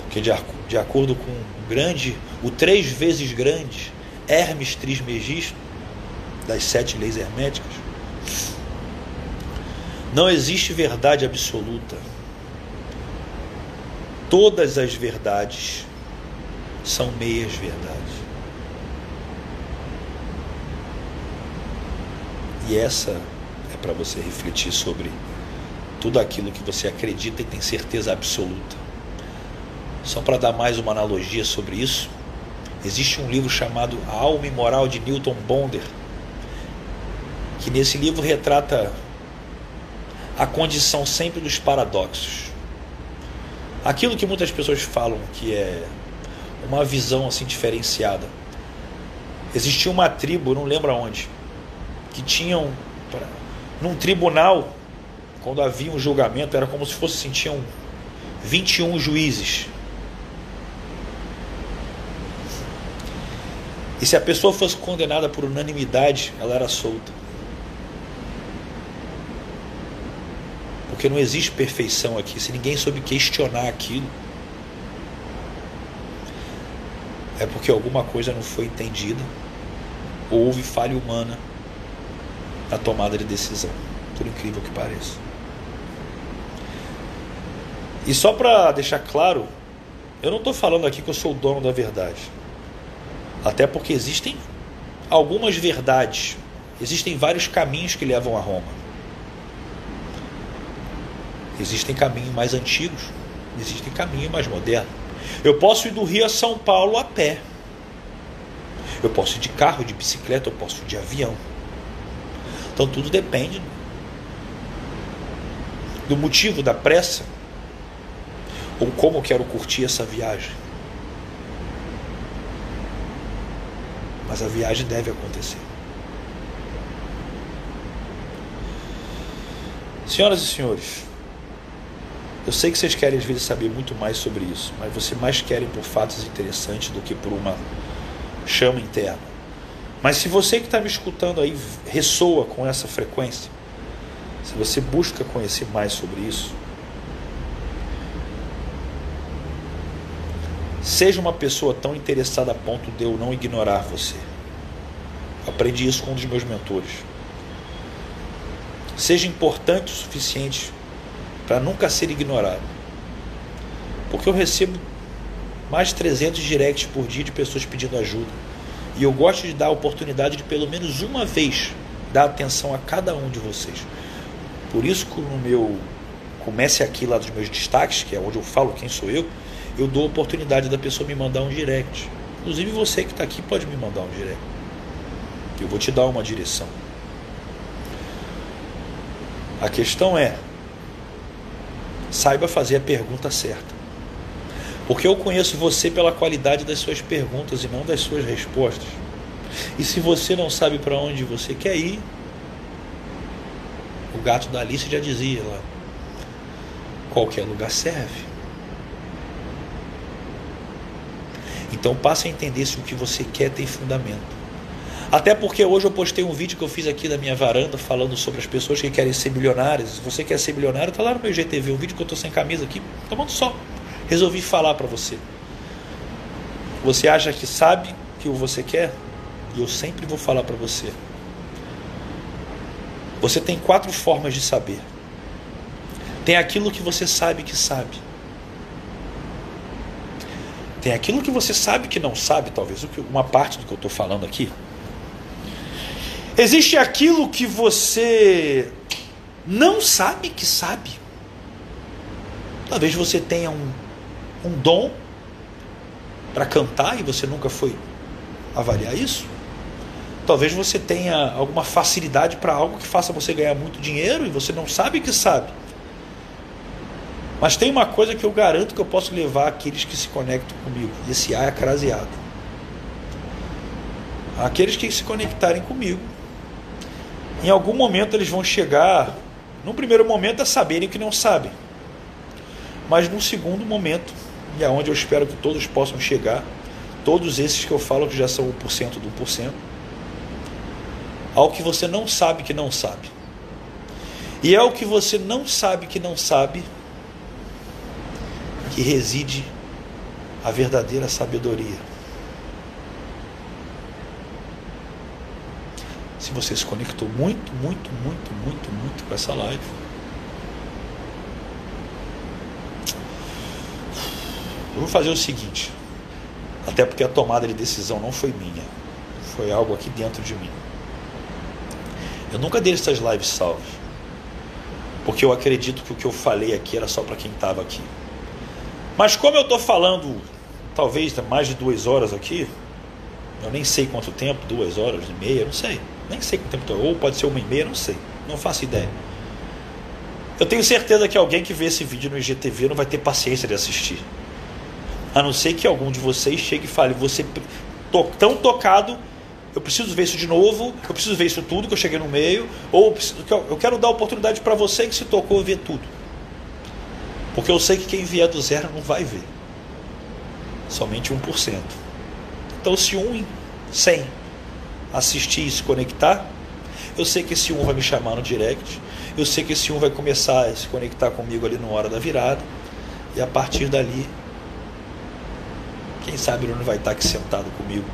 Porque de, de acordo com o grande, o três vezes grande Hermes Trismegisto, das sete leis herméticas. Não existe verdade absoluta. Todas as verdades são meias verdades. E essa é para você refletir sobre tudo aquilo que você acredita e tem certeza absoluta. Só para dar mais uma analogia sobre isso, existe um livro chamado A Alma Imoral de Newton Bonder, que nesse livro retrata a condição sempre dos paradoxos. Aquilo que muitas pessoas falam que é uma visão assim diferenciada. Existia uma tribo, não lembro aonde, que tinham num tribunal, quando havia um julgamento, era como se fosse assim, tinham 21 juízes. E se a pessoa fosse condenada por unanimidade, ela era solta. Porque não existe perfeição aqui. Se ninguém soube questionar aquilo. é porque alguma coisa não foi entendida ou houve falha humana na tomada de decisão, por incrível que pareça. E só para deixar claro, eu não estou falando aqui que eu sou o dono da verdade. Até porque existem algumas verdades, existem vários caminhos que levam a Roma. Existem caminhos mais antigos, existem caminhos mais modernos. Eu posso ir do Rio a São Paulo a pé. Eu posso ir de carro, de bicicleta, eu posso ir de avião. Então tudo depende do motivo da pressa ou como eu quero curtir essa viagem. Mas a viagem deve acontecer. Senhoras e senhores, eu sei que vocês querem às vezes saber muito mais sobre isso, mas vocês mais querem por fatos interessantes do que por uma chama interna. Mas se você que está me escutando aí ressoa com essa frequência, se você busca conhecer mais sobre isso, seja uma pessoa tão interessada a ponto de eu não ignorar você. Aprendi isso com um dos meus mentores. Seja importante o suficiente para nunca ser ignorado. Porque eu recebo mais de 300 directs por dia de pessoas pedindo ajuda. E eu gosto de dar a oportunidade de pelo menos uma vez dar atenção a cada um de vocês. Por isso que no meu comece aqui lá dos meus destaques, que é onde eu falo quem sou eu, eu dou a oportunidade da pessoa me mandar um direct. Inclusive você que está aqui pode me mandar um direct. Eu vou te dar uma direção. A questão é, saiba fazer a pergunta certa. Porque eu conheço você pela qualidade das suas perguntas e não das suas respostas. E se você não sabe para onde você quer ir, o gato da Alice já dizia lá: qualquer lugar serve. Então passe a entender se o que você quer tem fundamento. Até porque hoje eu postei um vídeo que eu fiz aqui da minha varanda falando sobre as pessoas que querem ser milionárias. Se você quer ser milionário, tá lá no meu GTV, um vídeo que eu tô sem camisa aqui, tomando sol. Resolvi falar para você. Você acha que sabe o que você quer? E eu sempre vou falar para você. Você tem quatro formas de saber. Tem aquilo que você sabe que sabe. Tem aquilo que você sabe que não sabe, talvez, uma parte do que eu estou falando aqui. Existe aquilo que você não sabe que sabe. Talvez você tenha um, um dom para cantar e você nunca foi avaliar isso. Talvez você tenha alguma facilidade para algo que faça você ganhar muito dinheiro e você não sabe que sabe. Mas tem uma coisa que eu garanto que eu posso levar aqueles que se conectam comigo. E esse A é craseado. Aqueles que se conectarem comigo em algum momento eles vão chegar, num primeiro momento, a saberem que não sabem. Mas num segundo momento, e aonde é eu espero que todos possam chegar, todos esses que eu falo que já são 1% do 1%, ao que você não sabe que não sabe. E é o que você não sabe que não sabe que reside a verdadeira sabedoria. se você se conectou muito, muito, muito, muito, muito com essa live. Vou fazer o seguinte, até porque a tomada de decisão não foi minha, foi algo aqui dentro de mim. Eu nunca dei essas lives salvas, porque eu acredito que o que eu falei aqui era só para quem estava aqui. Mas como eu estou falando, talvez mais de duas horas aqui, eu nem sei quanto tempo, duas horas e meia, não sei. Nem sei quanto tempo, ou pode ser uma e meia, não sei. Não faço ideia. Eu tenho certeza que alguém que vê esse vídeo no IGTV não vai ter paciência de assistir. A não ser que algum de vocês chegue e fale, você tô tão tocado, eu preciso ver isso de novo, eu preciso ver isso tudo que eu cheguei no meio, ou eu quero dar oportunidade para você que se tocou ver tudo. Porque eu sei que quem vier do zero não vai ver. Somente 1%. Então se um em 100 assistir e se conectar, eu sei que esse um vai me chamar no direct, eu sei que esse um vai começar a se conectar comigo ali na hora da virada, e a partir dali, Quem sabe ele não vai estar aqui sentado comigo.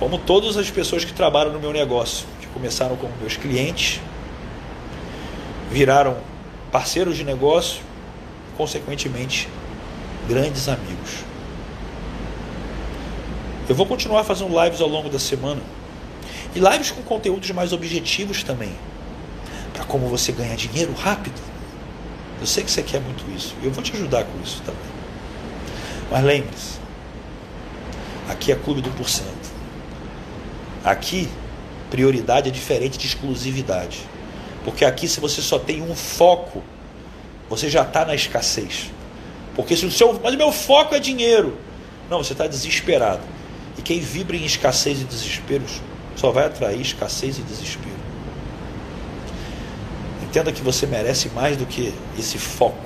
Como todas as pessoas que trabalham no meu negócio, que começaram como meus clientes, viraram parceiros de negócio, consequentemente, grandes amigos. Eu vou continuar fazendo lives ao longo da semana. E lives com conteúdos mais objetivos também. Para como você ganhar dinheiro rápido. Eu sei que você quer muito isso. Eu vou te ajudar com isso também. Mas lembre-se, aqui é clube do porcento. Aqui, prioridade é diferente de exclusividade. Porque aqui, se você só tem um foco, você já está na escassez. Porque se o seu. Mas o meu foco é dinheiro. Não, você está desesperado. E quem vibra em escassez e desespero só vai atrair escassez e desespero. Entenda que você merece mais do que esse foco.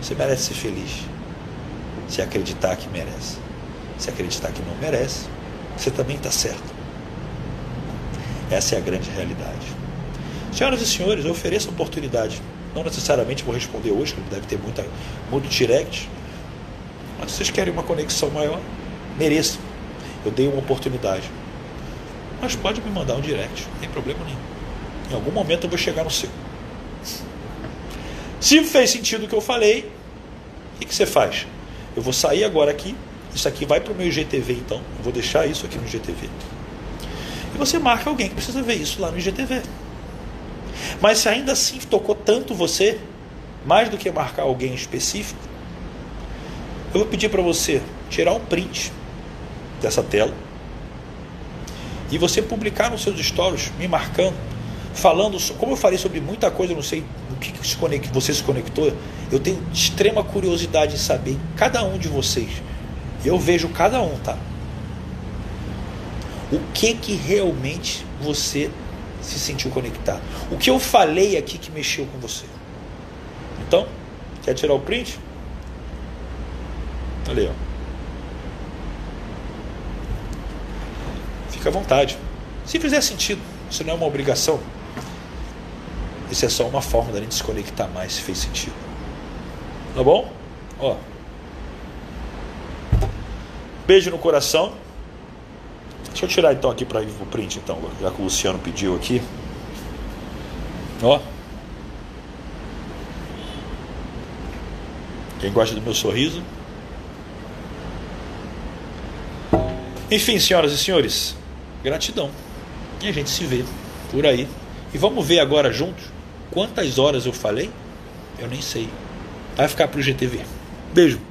Você merece ser feliz. Se acreditar que merece. Se acreditar que não merece, você também está certo. Essa é a grande realidade. Senhoras e senhores, eu ofereço oportunidade. Não necessariamente vou responder hoje, que deve ter muita, muito direct. Mas vocês querem uma conexão maior, mereço. Eu dei uma oportunidade. Mas pode me mandar um direct, não tem problema nenhum. Em algum momento eu vou chegar no seu. Se fez sentido o que eu falei, o que você faz? Eu vou sair agora aqui. Isso aqui vai para o meu IGTV então. Eu vou deixar isso aqui no IGTV. E você marca alguém que precisa ver isso lá no IGTV. Mas se ainda assim tocou tanto você, mais do que marcar alguém específico, eu vou pedir para você tirar um print dessa tela e você publicar nos seus stories, me marcando, falando, como eu falei sobre muita coisa, eu não sei o que, que você se conectou, eu tenho extrema curiosidade em saber cada um de vocês. Eu vejo cada um, tá? O que que realmente você se sentiu conectado? O que eu falei aqui que mexeu com você? Então, quer tirar o print? Ali, ó. Fica à vontade. Se fizer sentido, isso não é uma obrigação. Isso é só uma forma da gente se conectar mais se fez sentido. Tá bom? Ó. Beijo no coração. Deixa eu tirar então aqui para o print então, já que o Luciano pediu aqui. Ó. Quem gosta do meu sorriso? Enfim, senhoras e senhores, Gratidão. E a gente se vê por aí. E vamos ver agora juntos quantas horas eu falei? Eu nem sei. Vai ficar pro GTV. Beijo.